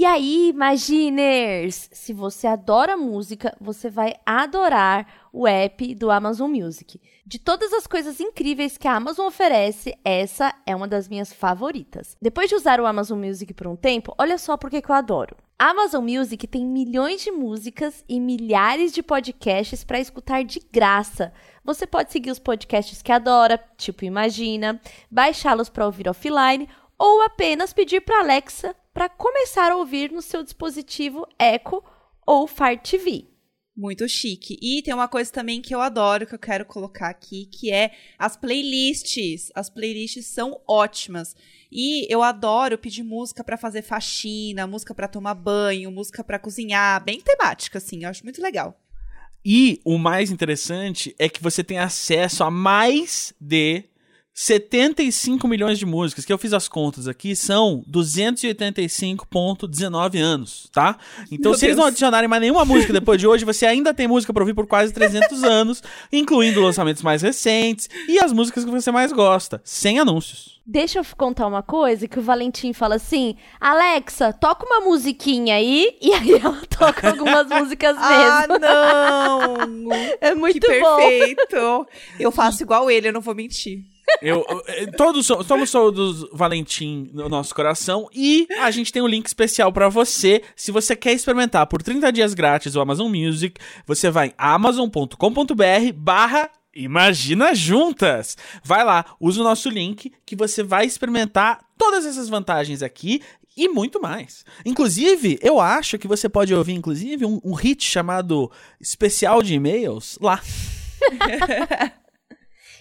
E aí, Imaginers, se você adora música, você vai adorar o app do Amazon Music. De todas as coisas incríveis que a Amazon oferece, essa é uma das minhas favoritas. Depois de usar o Amazon Music por um tempo, olha só por que eu adoro. A Amazon Music tem milhões de músicas e milhares de podcasts para escutar de graça. Você pode seguir os podcasts que adora, tipo Imagina, baixá-los para ouvir offline ou apenas pedir para Alexa para começar a ouvir no seu dispositivo Echo ou Fire TV. Muito chique. E tem uma coisa também que eu adoro, que eu quero colocar aqui, que é as playlists. As playlists são ótimas. E eu adoro pedir música para fazer faxina, música para tomar banho, música para cozinhar, bem temática assim, eu acho muito legal. E o mais interessante é que você tem acesso a mais de 75 milhões de músicas, que eu fiz as contas aqui, são 285,19 anos, tá? Então, Meu se Deus. eles não adicionarem mais nenhuma música depois de hoje, você ainda tem música pra ouvir por quase 300 anos, incluindo lançamentos mais recentes e as músicas que você mais gosta, sem anúncios. Deixa eu contar uma coisa que o Valentim fala assim: Alexa, toca uma musiquinha aí. E aí ela toca algumas músicas ah, mesmo. Ah, não! é muito que bom. perfeito! Eu faço igual ele, eu não vou mentir. Eu, eh, todos somos todos Valentim no nosso coração e a gente tem um link especial para você. Se você quer experimentar por 30 dias grátis o Amazon Music, você vai em amazon.com.br/barra Imagina juntas! Vai lá, usa o nosso link que você vai experimentar todas essas vantagens aqui e muito mais. Inclusive, eu acho que você pode ouvir, inclusive, um, um hit chamado Especial de E-mails lá.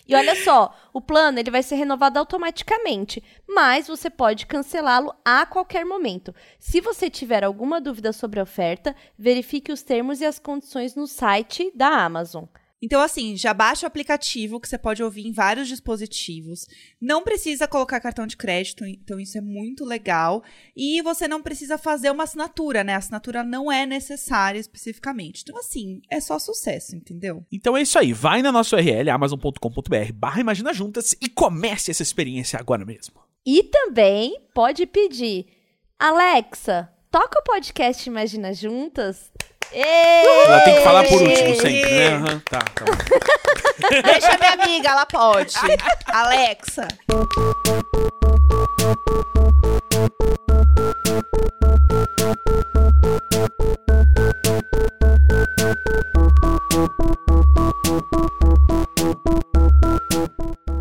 E olha só, o plano ele vai ser renovado automaticamente, mas você pode cancelá-lo a qualquer momento. Se você tiver alguma dúvida sobre a oferta, verifique os termos e as condições no site da Amazon. Então, assim, já baixa o aplicativo que você pode ouvir em vários dispositivos. Não precisa colocar cartão de crédito, então isso é muito legal. E você não precisa fazer uma assinatura, né? A assinatura não é necessária especificamente. Então, assim, é só sucesso, entendeu? Então é isso aí. Vai na nossa URL, amazon.com.br barra Imagina Juntas e comece essa experiência agora mesmo. E também pode pedir, Alexa, toca o podcast Imagina Juntas ela tem que falar por último sempre, né? Uhum, tá, tá. Deixa minha amiga, ela pode. Alexa.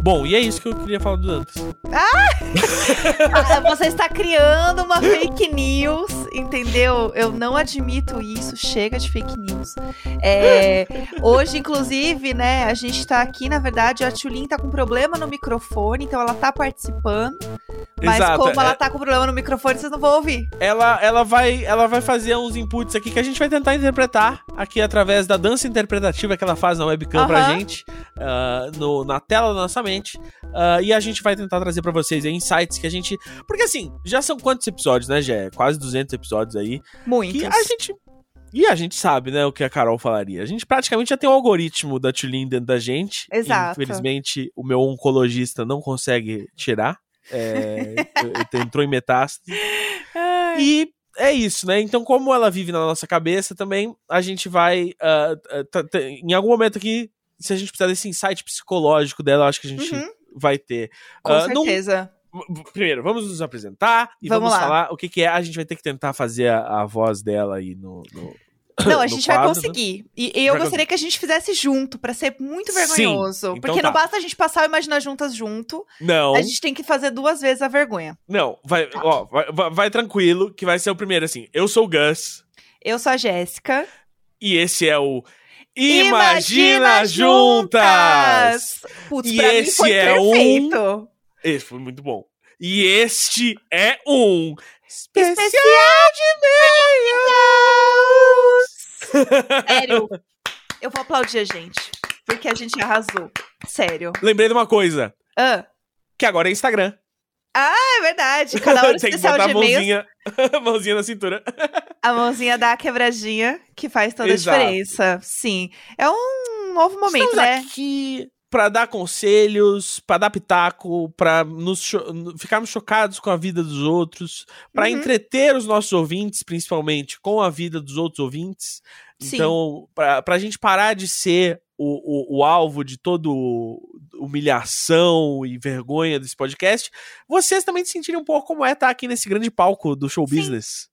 Bom, e é isso que eu queria falar do Dantas. Ah! Você está criando uma fake news, entendeu? Eu não admito isso. Chega de fake news. É, hoje, inclusive, né, a gente está aqui, na verdade, a Tulin tá com problema no microfone, então ela tá participando. Mas Exato, como ela é... tá com problema no microfone, vocês não vão ouvir. Ela, ela, vai, ela vai fazer uns inputs aqui que a gente vai tentar interpretar aqui através da dança interpretativa que ela faz na webcam uhum. pra gente, uh, no, na tela da nossa mente. Uh, e a gente vai tentar trazer para vocês aí insights que a gente. Porque assim, já são quantos episódios, né, Jé? Quase 200 episódios aí. Muitos. Que a gente. E a gente sabe, né, o que a Carol falaria. A gente praticamente já tem um algoritmo da Tulin dentro da gente. Exato. Infelizmente, o meu oncologista não consegue tirar. É, entrou em metástase. E é isso, né? Então, como ela vive na nossa cabeça também, a gente vai. Uh, em algum momento aqui, se a gente precisar desse insight psicológico dela, acho que a gente uhum. vai ter. Com uh, certeza. Não... Primeiro, vamos nos apresentar e vamos, vamos falar o que, que, é. A gente vai ter que tentar fazer a, a voz dela aí no, no... Não, a gente quadro, vai conseguir. Né? E, eu vai gostaria conseguir. que a gente fizesse junto, para ser muito vergonhoso. Então porque tá. não basta a gente passar o Imaginar Juntas junto. Não. A gente tem que fazer duas vezes a vergonha. Não, vai, tá. ó, vai, vai, vai, tranquilo, que vai ser o primeiro assim. Eu sou o Gus. Eu sou a Jéssica. E esse é o Imagina, Juntas! Putz, e esse é perfeito. um. Esse foi muito bom. E este é um especial, de meios. Sério. Eu vou aplaudir a gente. Porque a gente arrasou. Sério. Lembrei de uma coisa. Ah. Que agora é Instagram. Ah, é verdade. Cada hora Tem que botar a mãozinha, mãozinha na cintura. A mãozinha dá a quebradinha, que faz toda Exato. a diferença. Sim. É um novo momento, Estamos né? aqui para dar conselhos, para dar pitaco, para nos cho ficarmos chocados com a vida dos outros, para Uhum. entreter os nossos ouvintes, principalmente, com a vida dos outros ouvintes. Sim. Então, pra, pra gente parar de ser o, o, o alvo de toda humilhação e vergonha desse podcast, vocês também se sentirem um pouco como é estar aqui nesse grande palco do show Sim. business.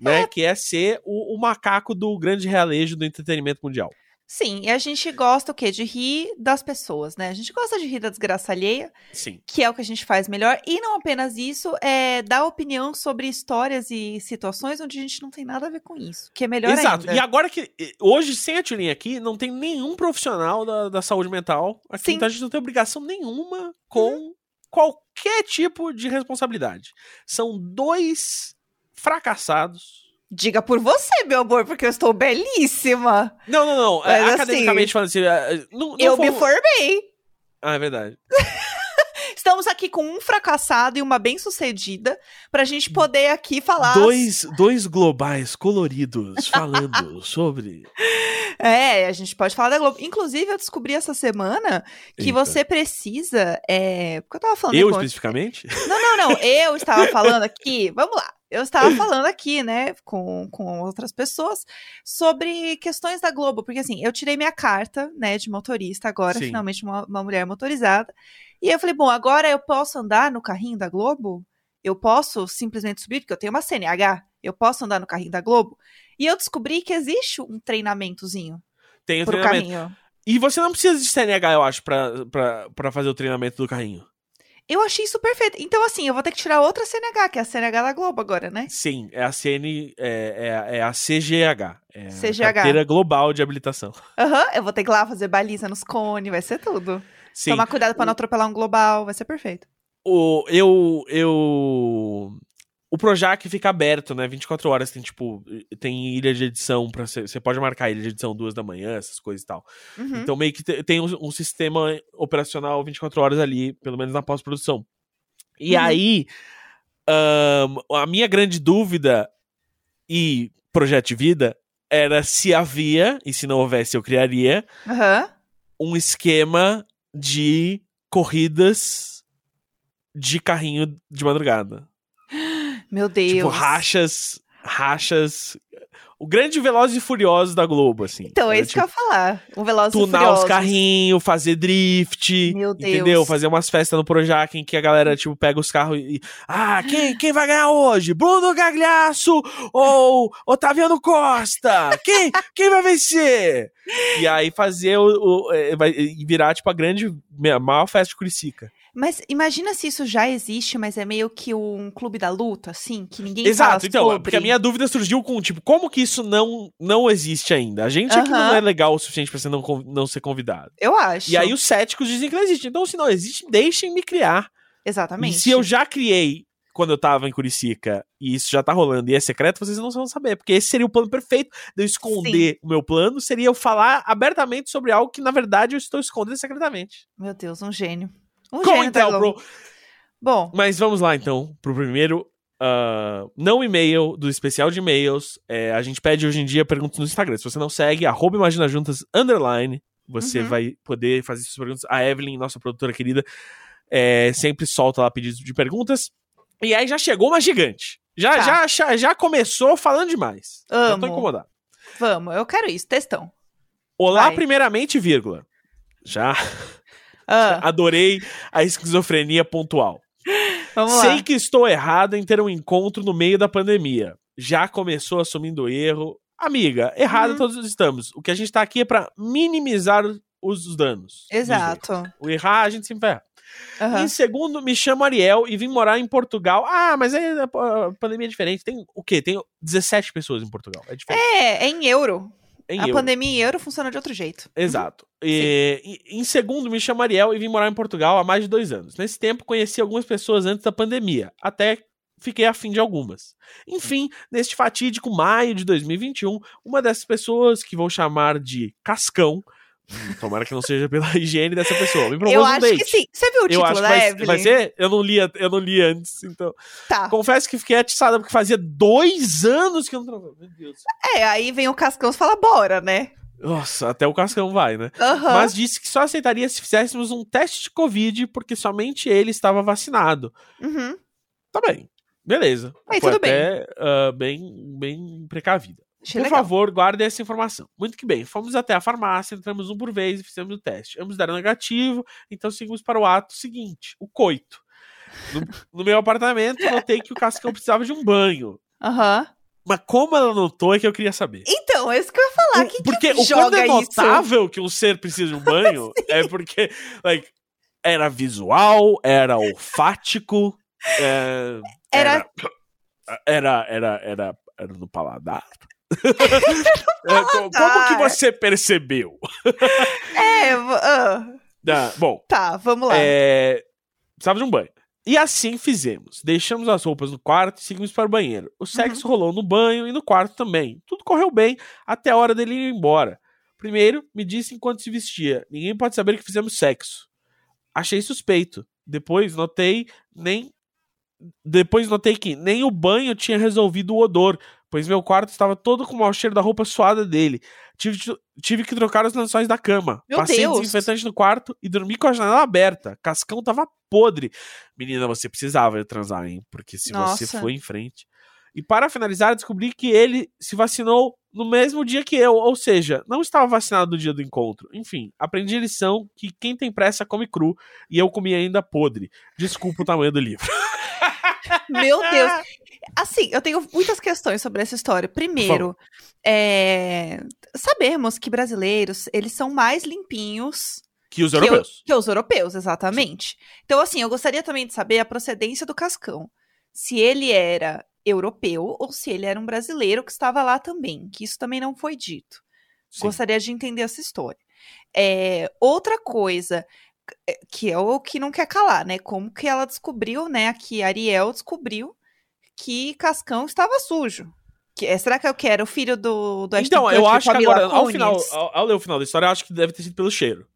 Né, Que é ser o, o macaco do grande realejo do entretenimento mundial. Sim, e a gente gosta o quê? De rir das pessoas, né? A gente gosta de rir da desgraça alheia, Sim. que é o que a gente faz melhor. E não apenas isso, é dar opinião sobre histórias e situações onde a gente não tem nada a ver com isso. Que é melhor Exato. ainda. E agora que. Hoje, sem a Tulinha aqui, não tem nenhum profissional da, da saúde mental aqui. Sim. Então a gente não tem obrigação nenhuma com qualquer tipo de responsabilidade. São dois fracassados. Diga por você, meu amor, porque eu estou belíssima. Não, não, não. Mas é, assim, academicamente falando assim. é, Não, não eu me formei. Ah, é verdade. Estamos aqui com um fracassado e uma bem-sucedida pra gente poder aqui falar. Dois, dois globais coloridos falando sobre. É, a gente pode falar da Globo. Inclusive, eu descobri essa semana que Eita. você precisa. É... Porque eu tava falando. Eu especificamente? Não, não, não. Eu estava falando aqui. Vamos lá. Eu estava falando aqui, né, com, com outras pessoas, sobre questões da Globo. Porque, assim, eu tirei minha carta, né, de motorista agora, Sim. finalmente uma, uma mulher motorizada. E eu falei, bom, agora eu posso andar no carrinho da Globo? Eu posso simplesmente subir, porque eu tenho uma CNH. Eu posso andar no carrinho da Globo? E eu descobri que existe um treinamentozinho Tem o treinamento. carrinho. E você não precisa de CNH, eu acho, pra, pra, pra fazer o treinamento do carrinho. Eu achei isso perfeito. Então, assim, eu vou ter que tirar outra CNH, que é a CNH da Globo agora, né? Sim, é a CN. É, é, é a CGH. É CGH. A carteira Global de Habilitação. Aham, eu vou ter que ir lá fazer baliza nos cones, vai ser tudo. Sim. Tomar cuidado pra não atropelar um global, vai ser perfeito. O, eu. Eu. O Projac fica aberto, né? 24 horas. Tem, tipo, tem ilha de edição pra você. Pode marcar ilha de edição duas da manhã, essas coisas e tal. Uhum. Então, meio que te- tem um, um sistema operacional 24 horas ali, pelo menos na pós-produção. E Uhum. aí, ahn, a minha grande dúvida e projeto de vida era se havia, e se não houvesse, eu criaria, Aham. um esquema de corridas de carrinho de madrugada. Meu Deus. Tipo, rachas, rachas. O grande Velozes e Furiosos da Globo, assim. Então, é isso que eu ia falar. Um Velozes e tunar Furiosos. os carrinhos, fazer drift. Meu Deus. Entendeu? Fazer umas festas no Projac em que a galera, tipo, pega os carros e. Ah, quem, quem vai ganhar hoje? Bruno Gagliasso ou Otaviano Costa? Quem, quem vai vencer? E aí fazer o. o eh, vai virar, tipo, a grande. A maior festa de Curicica. Mas imagina se isso já existe, mas é meio que um clube da luta, assim, que ninguém Exato, então, sobre. porque a minha dúvida surgiu com, tipo, como que isso não, não existe ainda? A gente aqui não é legal o suficiente pra você não, não ser convidado. Eu acho. E aí os céticos dizem que não existe. Então, se não existe, deixem me criar. Exatamente. E se eu já criei quando eu tava em Curicica e isso já tá rolando e é secreto, vocês não vão saber. Porque esse seria o plano perfeito de eu esconder o meu plano, seria eu falar abertamente sobre algo que, na verdade, eu estou escondendo secretamente. Meu Deus, um gênio. Um gênio da então, bro? Bom, Mas vamos lá, então, pro primeiro. ah, não e-mail do especial de e-mails. É, a gente pede hoje em dia perguntas no Instagram. Se você não segue, arroba Imagina Juntas, underline. Você Uhum. vai poder fazer suas perguntas. A Evelyn, nossa produtora querida, é, sempre solta lá pedidos de perguntas. E aí já chegou uma gigante. Já, Tá. já, já, já começou falando demais. Já tô Amo. incomodado. vamos, eu quero isso, textão. Olá, Vai. primeiramente, vírgula. Já Ah, adorei a esquizofrenia pontual. vamos Sei lá. que estou errado em ter um encontro no meio da pandemia. Já começou assumindo erro. Amiga, errado Uhum. todos estamos. O que a gente tá aqui é pra minimizar os danos. Exato. O errar, a gente se ferra. Aham. Em segundo, me chamo Ariel e vim morar em Portugal. Ah, mas aí a a pandemia é diferente. Tem o quê? Tem 17 pessoas em Portugal. É diferente. É, é em euro. Em a euro. pandemia em euro funciona de outro jeito. Exato. E, e- em segundo, me chamo Ariel e vim morar em Portugal há mais de dois anos. Nesse tempo, conheci algumas pessoas antes da pandemia. Até fiquei afim de algumas. Enfim, neste fatídico maio de 2021, uma dessas pessoas, que vou chamar de Cascão, tomara que não seja pela higiene dessa pessoa, me Eu um acho date. que sim. Você viu o Eu título acho que da vai, Evelyn? vai ser? Eu não, li, eu não li antes, então. Tá. Confesso que fiquei atiçada, porque fazia dois anos que eu não transava. Meu Deus. É, aí vem o Cascão e fala, bora, né? Nossa, até o Cascão vai, né? Aham. Mas disse que só aceitaria se fizéssemos um teste de Covid, porque somente ele estava vacinado. Uhum. Tá bem. Beleza. Aí, Foi tudo bem. até ah, bem, bem precavida. Achei Por legal. favor, guarde essa informação. Muito que bem. Fomos até a farmácia, entramos um por vez e fizemos o teste. Ambos deram negativo, então seguimos para o ato seguinte, o coito. No, no meu apartamento, notei que o Cascão precisava de um banho. Aham. Mas como ela notou é que eu queria saber. Então, é isso que eu ia falar. Quem porque que o quando é isso? notável que um ser precisa de um banho é porque, like, era visual, era olfático, é, Era- era, era, era, era, era no paladar. É, co- Como que você percebeu? É, ah, Ah, bom, tá, vamos lá. é, precisava de um banho. E assim fizemos. Deixamos as roupas no quarto e seguimos para o banheiro. O sexo Uhum. rolou no banho e no quarto também. Tudo correu bem até a hora dele ir embora. Primeiro, me disse enquanto se vestia: ninguém pode saber que fizemos sexo. Achei suspeito. Depois notei nem. Depois notei que nem o banho tinha resolvido o odor, pois meu quarto estava todo com o mau cheiro da roupa suada dele. Tive, tive que trocar os lençóis da cama. Meu Passei Deus! desinfetante no quarto e dormi com a janela aberta. Cascão tava podre. Menina, você precisava transar, hein? Porque se você Nossa. foi em frente. E para finalizar, descobri que ele se vacinou no mesmo dia que eu, ou seja, não estava vacinado no dia do encontro. Enfim, aprendi a lição que quem tem pressa come cru e eu comi ainda podre. Desculpa o tamanho do livro. Meu Deus. Assim, eu tenho muitas questões sobre essa história. Primeiro, é, sabemos que brasileiros, eles são mais limpinhos Que os que, europeus. que os europeus, exatamente. Então, assim, eu gostaria também de saber a procedência do Cascão. Se ele era europeu ou se ele era um brasileiro que estava lá também, que isso também não foi dito. Sim. Gostaria de entender essa história. É, outra coisa, que é o que não quer calar, né? Como que ela descobriu, né? Que Ariel descobriu que Cascão estava sujo. Que, é, será que eu quero o filho do, do Ashton Então, eu acho que agora, ao final, ao, ao ler o final da história, eu acho que deve ter sido pelo cheiro.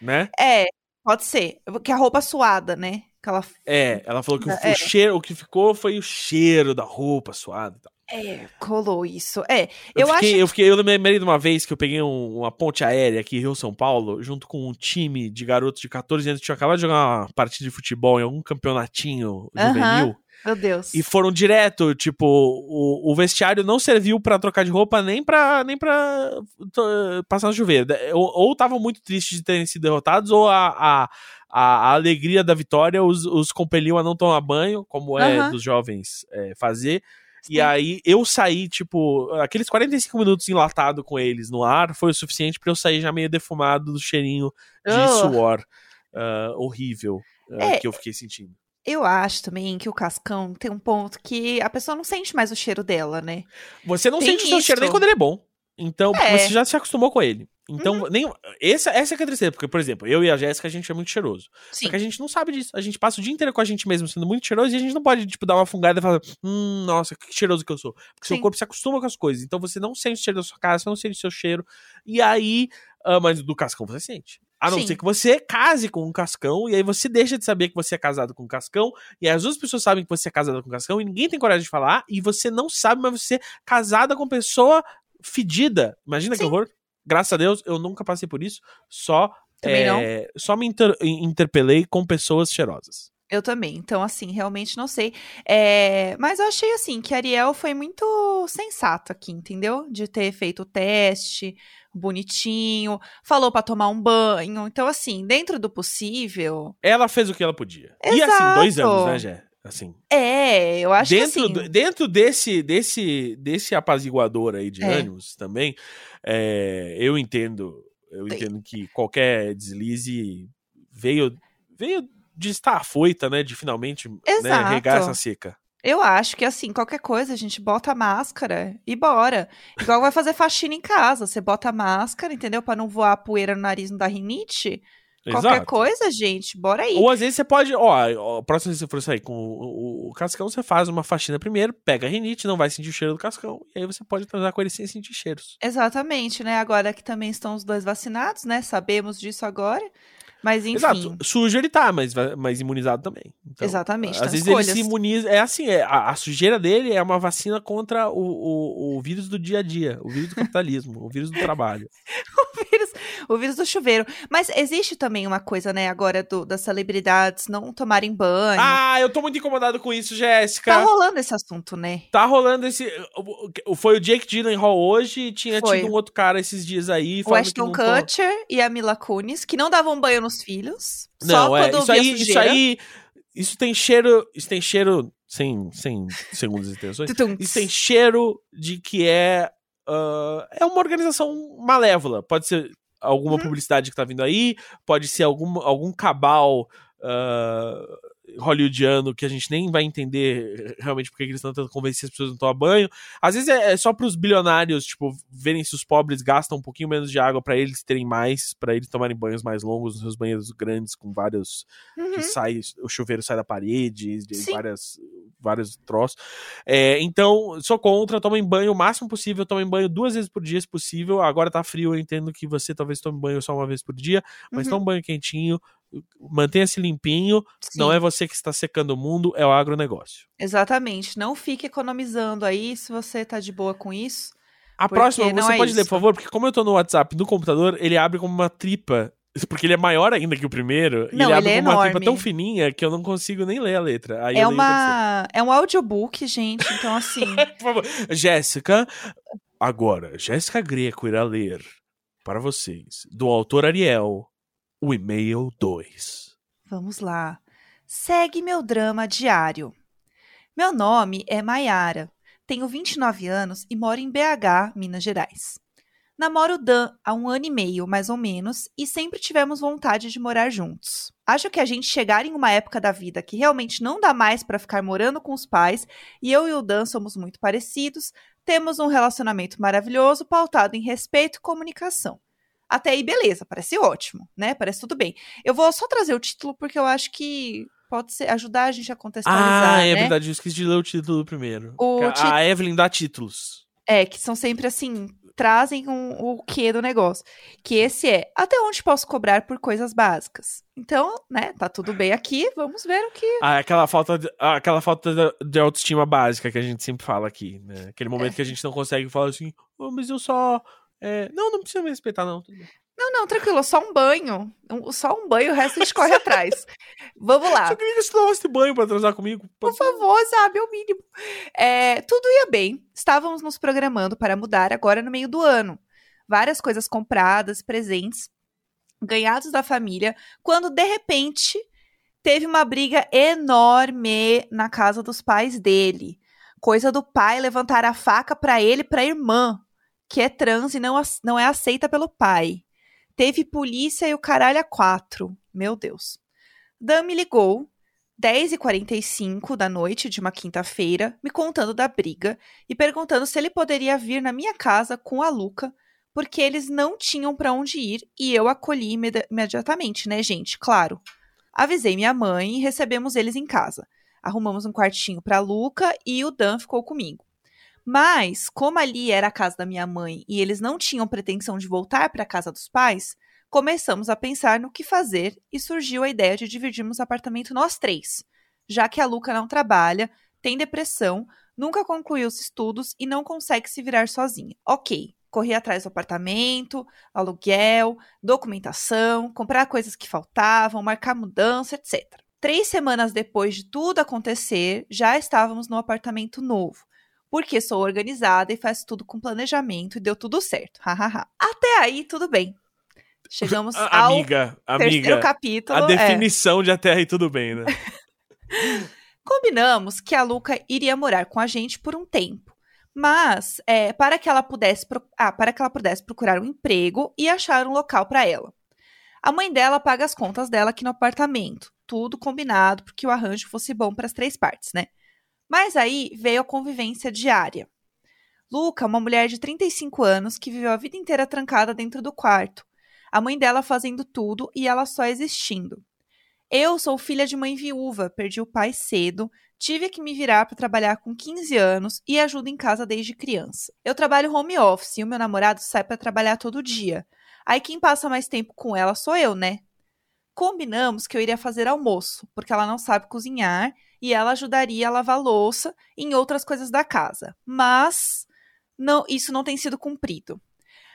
Né? É, pode ser. Que a roupa suada, né? Que ela É, ela falou que É. o cheiro, o que ficou foi o cheiro da roupa suada e tal. É, colou isso. É, Eu, eu, fiquei, acho. eu fiquei, eu lembrei de uma vez que eu peguei um- uma ponte aérea aqui em Rio São Paulo, junto com um time de garotos de 14 anos que tinham acabado de jogar uma partida de futebol em algum campeonatinho juvenil. Meu Deus. E foram direto, tipo, o, o vestiário não serviu pra trocar de roupa nem pra, nem pra to- passar no chuveiro. Ou estavam muito tristes de terem sido derrotados, ou a, a, a, a alegria da vitória os, os compeliu a não tomar banho, como é Aham. dos jovens é, fazer. E aí eu saí, tipo, aqueles 45 minutos enlatado com eles no ar foi o suficiente pra eu sair já meio defumado do cheirinho de Ugh. suor ah, horrível ah, É. que eu fiquei sentindo. Eu acho também que o Cascão tem um ponto que a pessoa não sente mais o cheiro dela, né? Você não Tem sente o seu cheiro nem quando ele é bom. Então, É. Você já se acostumou com ele. Então, nem, essa, essa é que é a tristeza. Porque, por exemplo, eu e a Jéssica, a gente é muito cheiroso. Sim. Só que a gente não sabe disso. A gente passa o dia inteiro com a gente mesmo sendo muito cheiroso e a gente não pode, tipo, dar uma fungada e falar, hum, nossa, que cheiroso que eu sou. Porque seu Sim. corpo se acostuma com as coisas. Então você não sente o cheiro da sua casa, você não sente o seu cheiro. E aí, ah, mas do cascão você sente. A não Sim. ser que você case com um cascão, e aí você deixa de saber que você é casado com um cascão, e aí as duas pessoas sabem que você é casada com um cascão, e ninguém tem coragem de falar, e você não sabe, mas você é casada com pessoa fedida. Imagina que Sim. horror. Graças a Deus, eu nunca passei por isso, só, Também não. é, só me inter- interpelei com pessoas cheirosas. Eu também. Então, assim, realmente não sei. É, Mas eu achei, assim, que a Ariel foi muito sensato aqui, entendeu? De ter feito o teste bonitinho, falou pra tomar um banho. Então, assim, dentro do possível. Ela fez o que ela podia. E assim, dois Exato. anos, né, Jé? Assim, É, eu acho dentro, que assim. dentro desse, desse, desse apaziguador aí de É. ânimos também, é, eu entendo, eu entendo que qualquer deslize veio, veio de estar afoita, né? De finalmente né, regar essa seca. Eu acho que assim, qualquer coisa, a gente bota a máscara e bora. Igual vai fazer faxina em casa. Você bota a máscara, entendeu? Pra não voar a poeira no nariz, não dar rinite. Qualquer Exato. coisa, gente, bora aí. Ou às vezes você pode, ó, ó, a próxima vez que você for sair com o, o- o cascão, você faz uma faxina primeiro, pega a rinite, não vai sentir o cheiro do cascão, e aí você pode transar com ele sem sentir cheiros. Exatamente, né? Agora que também estão os dois vacinados, né? Sabemos disso agora. Mas enfim. Exato. Sujo ele tá, mas, mas imunizado também. Então, Exatamente. Às então vezes escolhas. ele se imuniza. É assim, é, a, a sujeira dele é uma vacina contra o, o, o vírus do dia a dia, o vírus do capitalismo, o vírus do trabalho. o, vírus, o vírus do chuveiro. Mas existe também uma coisa, né, agora do, das celebridades não tomarem banho. Ah, eu tô muito incomodado com isso, Jéssica. Tá rolando esse assunto, né? Tá rolando esse. Foi o Jake Gyllenhaal hoje e tinha Foi. tido um outro cara esses dias aí. O Ashton Kutcher e a Mila Kunis, que não davam banho nos filhos. Não, só é. quando Isso aí, isso aí. Isso tem cheiro. Isso tem cheiro. Sem, sem segundas intenções. Isso tem cheiro de que é. ah, é uma organização malévola. Pode ser alguma Uhum. publicidade que tá vindo aí, pode ser algum, algum cabal ah, hollywoodiano que a gente nem vai entender realmente porque que eles estão tentando convencer as pessoas a não tomar banho. Às vezes é, é só pros bilionários, tipo, verem se os pobres gastam um pouquinho menos de água pra eles terem mais, pra eles tomarem banhos mais longos nos seus banheiros grandes com vários Uhum. que sai, o chuveiro sai da parede, de Sim. várias, vários troços. É, então, sou contra, tomem banho o máximo possível, tomem banho duas vezes por dia, se possível. Agora tá frio, eu entendo que você talvez tome banho só uma vez por dia, mas Uhum. tome banho quentinho, mantenha-se limpinho, Sim, não é você que está secando o mundo, é o agronegócio. Exatamente. Não fique economizando aí se você tá de boa com isso. A próxima, você é pode ler, por favor, porque como eu tô no WhatsApp do computador, ele abre como uma tripa. Porque ele é maior ainda que o primeiro. e Não, ele abre ele é como uma tripa enorme. tão fininha que eu não consigo nem ler a letra. Aí é uma é um audiobook, gente, então assim, Por favor. Jéssica, agora, Jéssica Greco irá ler para vocês, do autor Ariel, o e-mail 2. vamos lá. Segue meu drama diário. Meu nome é Maiara. Tenho 29 anos e moro em BH, Minas Gerais. Namoro o Dan há um ano e meio, mais ou menos, e sempre tivemos vontade de morar juntos. Acho que a gente chegar em uma época da vida que realmente não dá mais pra ficar morando com os pais, e eu e o Dan somos muito parecidos, temos um relacionamento maravilhoso pautado em respeito e comunicação. Até aí, beleza, parece ótimo, né? Parece tudo bem. Eu vou só trazer o título porque eu acho que pode ser, ajudar a gente a contextualizar, Ah, é né? verdade, eu esqueci de ler o título primeiro. O Que a- ti- A Evelyn dá títulos. É, que são sempre assim, trazem um, o quê do negócio. Que esse é, até onde posso cobrar por coisas básicas? Então, né, tá tudo bem aqui, vamos ver o que... Ah, aquela falta, de, ah, aquela falta de- autoestima básica que a gente sempre fala aqui, né? Aquele momento que a gente não consegue falar assim, "Oh, mas eu só. É, Não, não precisa me respeitar, não. tudo bem." Não, não, tranquilo, só um banho. Um- só um banho, o resto a gente corre atrás. Vamos lá. Só queria que você tomasse banho pra transar comigo. Por favor, sabe, é o mínimo. É, tudo ia bem. Estávamos nos programando para mudar agora no meio do ano. Várias coisas compradas, presentes, ganhados da família, quando de repente teve uma briga enorme na casa dos pais dele. Coisa do pai levantar a faca para ele e para a irmã, que é trans e não, não é aceita pelo pai. Teve polícia e o caralho a quatro. Meu Deus. Dan me ligou 10h45 da noite de uma quinta-feira, me contando da briga e perguntando se ele poderia vir na minha casa com a Luca, porque eles não tinham para onde ir e eu acolhi imedi- imediatamente, né, gente? Claro. Avisei minha mãe e recebemos eles em casa. Arrumamos um quartinho para Luca e o Dan ficou comigo. Mas, como ali era a casa da minha mãe e eles não tinham pretensão de voltar para a casa dos pais, começamos a pensar no que fazer e surgiu a ideia de dividirmos o apartamento nós três, já que a Luca não trabalha, tem depressão, nunca concluiu os estudos e não consegue se virar sozinha. Ok, corri atrás do apartamento, aluguel, documentação, comprar coisas que faltavam, marcar mudança, etc. Três semanas depois de tudo acontecer, já estávamos no apartamento novo. Porque sou organizada e faço tudo com planejamento e deu tudo certo. Hahaha. Até aí, tudo bem. Chegamos ao amiga, terceiro amiga. capítulo. A é. definição de até aí tudo bem, né? Combinamos que a Luca iria morar com a gente por um tempo. Mas, é, para, que ela pudesse pro- ah, para que ela pudesse procurar um emprego e achar um local para ela. A mãe dela paga as contas dela aqui no apartamento. Tudo combinado porque o arranjo fosse bom para as três partes, né? Mas aí veio a convivência diária. Luca, uma mulher de 35 anos que viveu a vida inteira trancada dentro do quarto. A mãe dela fazendo tudo e ela só existindo. Eu sou filha de mãe viúva, perdi o pai cedo, tive que me virar para trabalhar com 15 anos e ajudo em casa desde criança. Eu trabalho home office e o meu namorado sai para trabalhar todo dia. Aí quem passa mais tempo com ela sou eu, né? Combinamos que eu iria fazer almoço, porque ela não sabe cozinhar e ela ajudaria a lavar louça em outras coisas da casa. Mas não, isso não tem sido cumprido.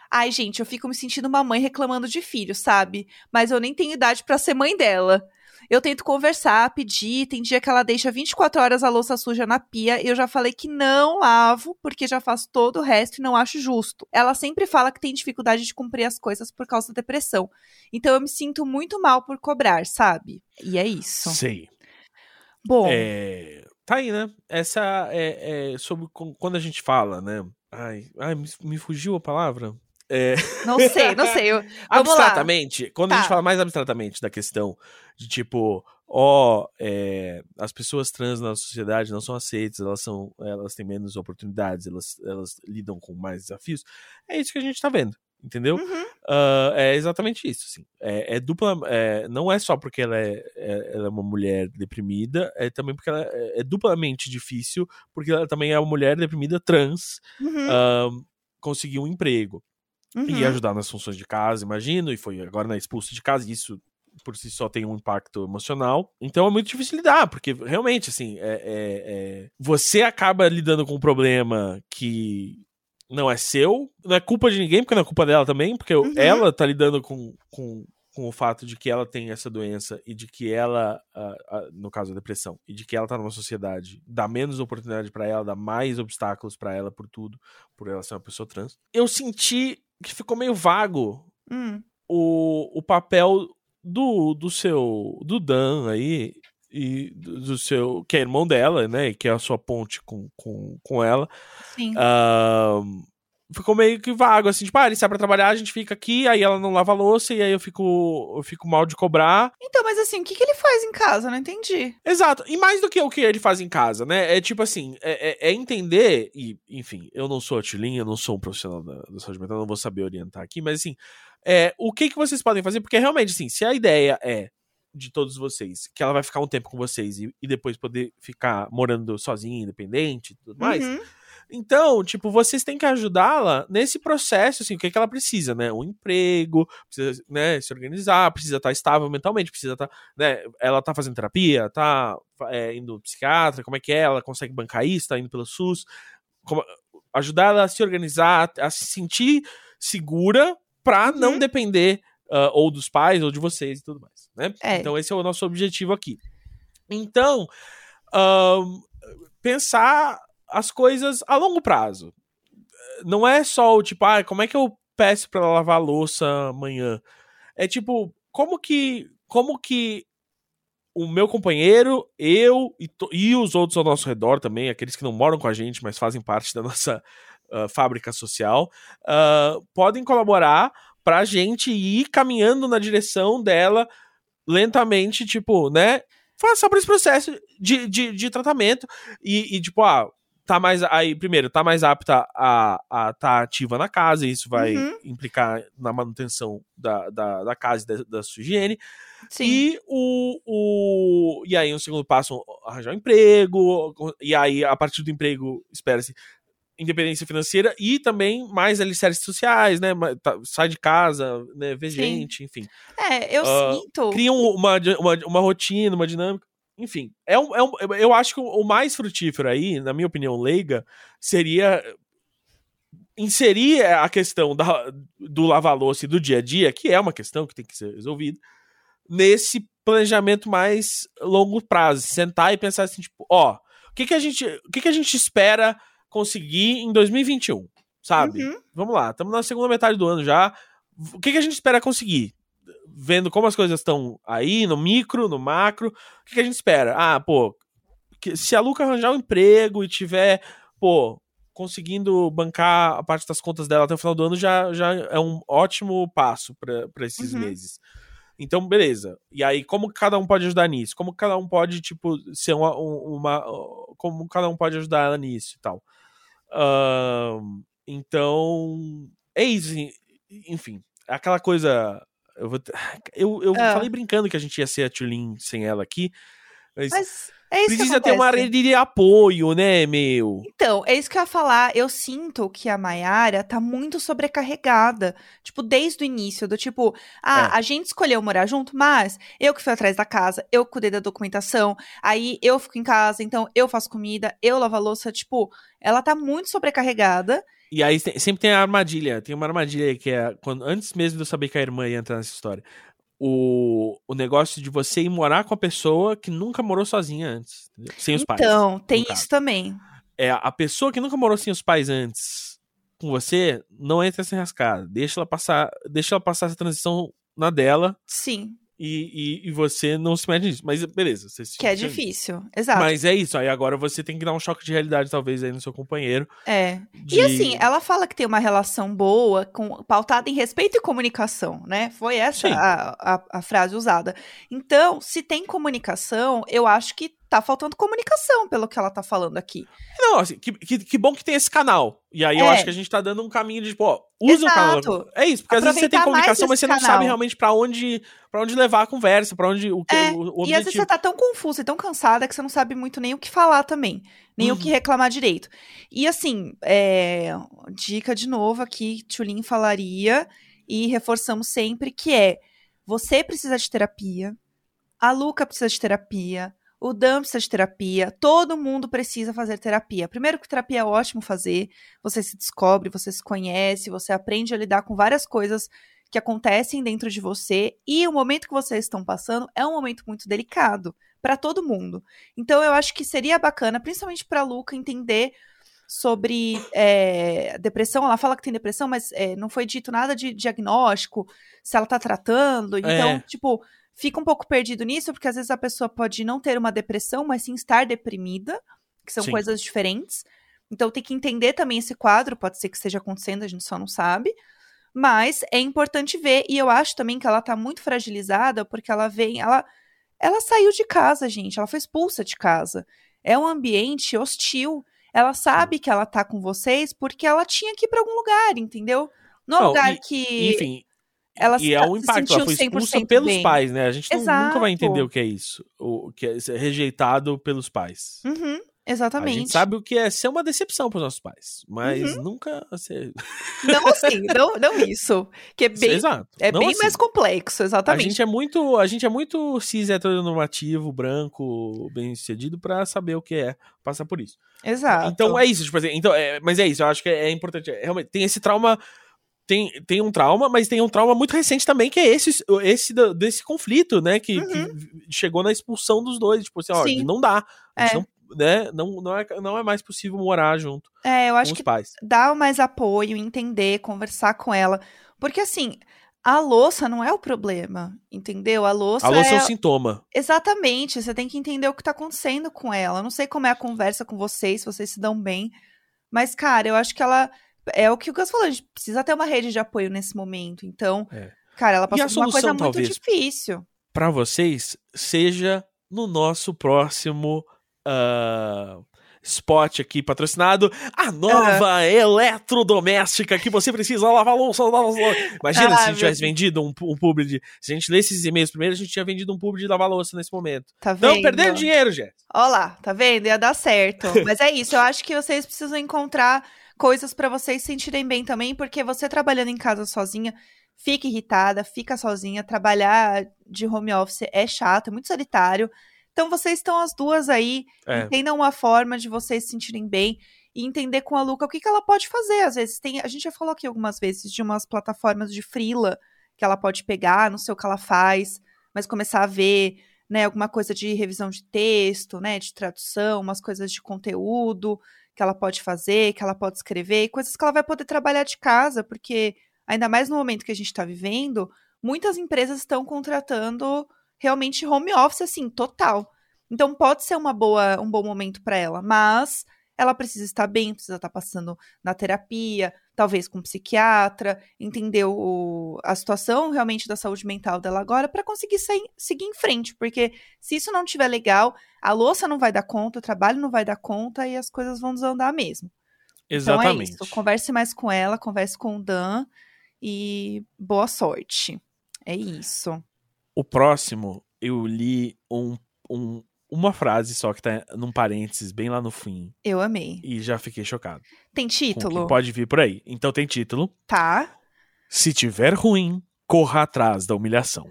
Ai, gente, eu fico me sentindo uma mãe reclamando de filho, sabe? Mas eu nem tenho idade para ser mãe dela. Eu tento conversar, pedir, tem dia que ela deixa 24 horas a louça suja na pia e eu já falei que não lavo, porque já faço todo o resto e não acho justo. Ela sempre fala que tem dificuldade de cumprir as coisas por causa da depressão. Então eu me sinto muito mal por cobrar, sabe? E é isso. Sei. Bom. É, tá aí, né? Essa é, é sobre quando a gente fala, né? Ai, ai me, me fugiu a palavra. É... Não sei, não sei. Eu... abstratamente, quando tá. a gente fala mais abstratamente da questão de tipo, ó, é, as pessoas trans na sociedade não são aceitas, elas são, elas têm menos oportunidades, elas, elas lidam com mais desafios. É isso que a gente tá vendo, entendeu? Uhum. Uh, é exatamente isso, assim. É, é dupla, é, não é só porque ela é, é, ela é uma mulher deprimida, é também porque ela é, é, duplamente difícil, porque ela também é uma mulher deprimida trans, Uhum. uh, conseguir um emprego Uhum. e ajudar nas funções de casa, imagino, e foi agora na expulso de casa, isso por si só tem um impacto emocional. Então é muito difícil lidar, porque realmente, assim, é, é- é- você acaba lidando com um problema que não é seu, não é culpa de ninguém, porque não é culpa dela também, porque Uhum. ela tá lidando com, com, com o fato de que ela tem essa doença e de que ela, ah, ah, no caso a depressão, e de que ela tá numa sociedade, dá menos oportunidade pra ela, dá mais obstáculos pra ela por tudo, por ela ser uma pessoa trans. Eu senti que ficou meio vago Hum. o, o papel do, do seu do Dan aí e do, seu que é irmão dela, né, e que é a sua ponte com, com, com ela. Sim. Ahn, ficou meio que vago assim, tipo, ah, ele sai pra trabalhar, a gente fica aqui, aí ela não lava a louça e aí eu fico eu fico mal de cobrar. Então, mas assim, o que, que ele faz em casa? Não entendi. Exato. E mais do que o que ele faz em casa, né? É tipo assim, é, é- é entender, e, enfim, eu não sou a Tilin, eu não sou um profissional da, da saúde mental, não vou saber orientar aqui, mas assim, é, o que, que vocês podem fazer? Porque realmente, assim, se a ideia é de todos vocês, que ela vai ficar um tempo com vocês e, e depois poder ficar morando sozinha, independente e tudo mais, Uhum. então, tipo, vocês têm que ajudá-la nesse processo, assim, o que, que ela precisa, né? Um emprego, precisa, né, se organizar, precisa estar estável mentalmente, precisa estar, né, ela tá fazendo terapia, tá é, indo psiquiatra, como é que é, ela consegue bancar isso, tá indo pelo SUS, como- ajudar ela a se organizar, a se sentir segura pra não Uhum. depender ah, ou dos pais ou de vocês e tudo mais, né? É. Então esse é o nosso objetivo aqui. Então, pensar as coisas a longo prazo. Não é só o tipo, ah, como é que eu peço pra ela lavar a louça amanhã? É tipo, como que como que o meu companheiro, eu e, e os outros ao nosso redor também, aqueles que não moram com a gente, mas fazem parte da nossa ah, fábrica social, ah, podem colaborar pra gente ir caminhando na direção dela lentamente, tipo, né? Passar por esse processo de, de, de tratamento e, e, tipo, ah, tá mais. Aí, primeiro, tá mais apta a estar tá ativa na casa, e isso vai Uhum. implicar na manutenção da, da, da casa e da, da sua higiene. Sim. E o, o. E aí, um segundo passo, arranjar um emprego. E aí, a partir do emprego, espera-se independência financeira e também mais alicerces sociais, né? Tá- Sai de casa, né? Vê Sim. gente, enfim. É, eu Ah, sinto. Cria um- uma, uma, uma rotina, uma dinâmica. Enfim, é um, é um, eu acho que o mais frutífero aí, na minha opinião leiga, seria inserir a questão da, do lavar-louça e do dia a dia, que é uma questão que tem que ser resolvida, nesse planejamento mais longo prazo. Sentar e pensar assim, tipo, ó, o que, que a gente. O que, que a gente espera conseguir em 2021? Sabe? Uhum. Vamos lá, estamos na segunda metade do ano já. O que, que a gente espera conseguir? Vendo como as coisas estão aí, no micro, no macro, o que, que a gente espera? Ah, pô, que- se a Luca arranjar um emprego e tiver, pô, conseguindo bancar a parte das contas dela até o final do ano, já, já é um ótimo passo para esses Uhum. meses. Então, beleza. E aí, como cada um pode ajudar nisso? Como cada um pode, tipo, ser uma. um- uma como cada um pode ajudar ela nisso e tal. Então. É isso. en- Enfim, aquela coisa. Eu, vou, eu, eu Ah. falei brincando que a gente ia ser a Tulin sem ela aqui. Mas, Mas É isso Precisa ter uma rede de apoio, né, meu? Então, é isso que eu ia falar. Eu sinto que a Mayara tá muito sobrecarregada. Tipo, desde o início, do tipo, ah, É. a gente escolheu morar junto, mas eu que fui atrás da casa, eu cuidei da documentação, aí eu fico em casa, então eu faço comida, eu lavo a louça. Tipo, ela tá muito sobrecarregada. E aí sempre tem a armadilha. Tem uma armadilha que é quando, antes mesmo de eu saber que a irmã ia entrar nessa história. O, o negócio de você ir morar com a pessoa que nunca morou sozinha antes. entendeu? Sem os pais. Então, tem isso também. É, a pessoa que nunca morou sem os pais antes com você, não entra sem rascada. Deixa ela passar, deixa ela passar essa transição na dela Sim, e, e, e você não se mete nisso. Mas beleza. Você se- que é você- difícil. Exato. Mas é isso. Aí agora você tem que dar um choque de realidade, talvez, aí no seu companheiro. É. de- E assim, ela fala que tem uma relação boa, com, pautada em respeito e comunicação, né? Foi essa a, a, a frase usada. Então, se tem comunicação, eu acho que tá faltando comunicação, pelo que ela tá falando aqui. Não, assim, que, que, que bom que tem esse canal. E aí eu É. acho que a gente tá dando um caminho de, tipo, ó, usa o canal. Exato. É isso, porque às vezes você tem Aproveitar comunicação, mas você não canal. sabe realmente pra onde, pra onde levar a conversa, pra onde o, que, É, o, o E objetivo. às vezes você tá tão confusa e tão cansada que você não sabe muito nem o que falar também. Nem o Uhum. que reclamar direito. E assim, é, dica de novo aqui, Tulin falaria, e reforçamos sempre, que é você precisa de terapia, a Luca precisa de terapia, o de terapia, todo mundo precisa fazer terapia. Primeiro que terapia é ótimo fazer, você se descobre, você se conhece, você aprende a lidar com várias coisas que acontecem dentro de você e o momento que vocês estão passando é um momento muito delicado para todo mundo. Então eu acho que seria bacana, principalmente para Luca entender sobre é, depressão. Ela fala que tem depressão, mas é, não foi dito nada de diagnóstico, se ela tá tratando. Então, É. tipo, fica um pouco perdido nisso, porque às vezes a pessoa pode não ter uma depressão, mas sim estar deprimida, que são Sim. coisas diferentes. Então tem que entender também esse quadro, pode ser que esteja acontecendo, a gente só não sabe. Mas é importante ver, e eu acho também que ela tá muito fragilizada, porque ela vem, ela, ela saiu de casa, gente, ela foi expulsa de casa. É um ambiente hostil. Ela sabe que ela tá com vocês porque ela tinha que ir pra algum lugar, entendeu? Não é Não, lugar e- que Enfim, ela e se, é um impacto. Ela foi expulsa 100% pelos bem. pais, né? A gente não- nunca vai entender o que é isso. O que é ser rejeitado pelos pais. Uhum, A exatamente. gente sabe o que é ser uma decepção pros nossos pais, mas Uhum. nunca ser. Não assim, não, não isso. Que é bem, Exato. é Não bem assim. mais complexo, A exatamente. gente é muito, a gente é muito cis heteronormativo, branco, bem-sucedido pra saber o que é passar por isso. Exato. Então é isso, tipo assim, então, é, mas é isso, eu acho que é, é importante. é, realmente, tem esse trauma. Tem, tem um trauma, mas tem um trauma muito recente também, que é esse, esse desse conflito, né? Que, que chegou na expulsão dos dois. Tipo assim, ó, Uhum. Sim. não dá. É. não, né, não, não, é, não é mais possível morar junto É, eu acho que pais. dar mais apoio, entender, conversar com ela. Porque assim, a louça não é o problema, entendeu? A louça, A louça é é... um sintoma. Exatamente, você tem que entender o que tá acontecendo com ela. Eu não sei como é a conversa com vocês, se vocês se dão bem. Mas, cara, eu acho que ela. É o que o Gus falou, a gente precisa ter uma rede de apoio nesse momento. Então, É. cara, ela passou por uma coisa muito talvez? difícil. Pra vocês, seja no nosso próximo ah, spot aqui patrocinado, a nova eletrodoméstica que você precisa lavar louça. lavar louça. Imagina Ah, se a gente tivesse vendido um, um publi de. Se a gente lesse esses e-mails primeiro, a gente tinha vendido um publi de lavar louça nesse momento. Tá vendo? Não, perdendo dinheiro, gente. Ó lá, tá vendo? Ia dar certo. Mas é isso, eu acho que vocês precisam encontrar coisas pra vocês se sentirem bem também, porque você trabalhando em casa sozinha, fica irritada, fica sozinha, trabalhar de home office é chato, é muito solitário. Então vocês estão as duas aí, É. entendam uma forma de vocês se sentirem bem e entender com a Luca o que, que ela pode fazer. Às vezes tem, a gente já falou aqui algumas vezes de umas plataformas de freela que ela pode pegar, não sei o que ela faz, mas começar a ver né, alguma coisa de revisão de texto, né, de tradução, umas coisas de conteúdo que ela pode fazer, que ela pode escrever, coisas que ela vai poder trabalhar de casa, porque ainda mais no momento que a gente está vivendo, muitas empresas estão contratando realmente home office assim, total. Então pode ser uma boa, um bom momento para ela, mas ela precisa estar bem, precisa estar passando na terapia, talvez com um psiquiatra, entender o- a situação realmente da saúde mental dela agora para conseguir sair- seguir em frente, porque se isso não estiver legal, a louça não vai dar conta, o trabalho não vai dar conta e as coisas vão desandar mesmo. Exatamente. Então é isso, converse mais com ela, converse com o Dan e boa sorte. É isso. O próximo, eu li um, um, uma frase só que tá num parênteses bem lá no fim. Eu amei. E já fiquei chocado. Tem título? Pode vir por aí. Então tem título. Tá. Se tiver ruim, corra atrás da humilhação.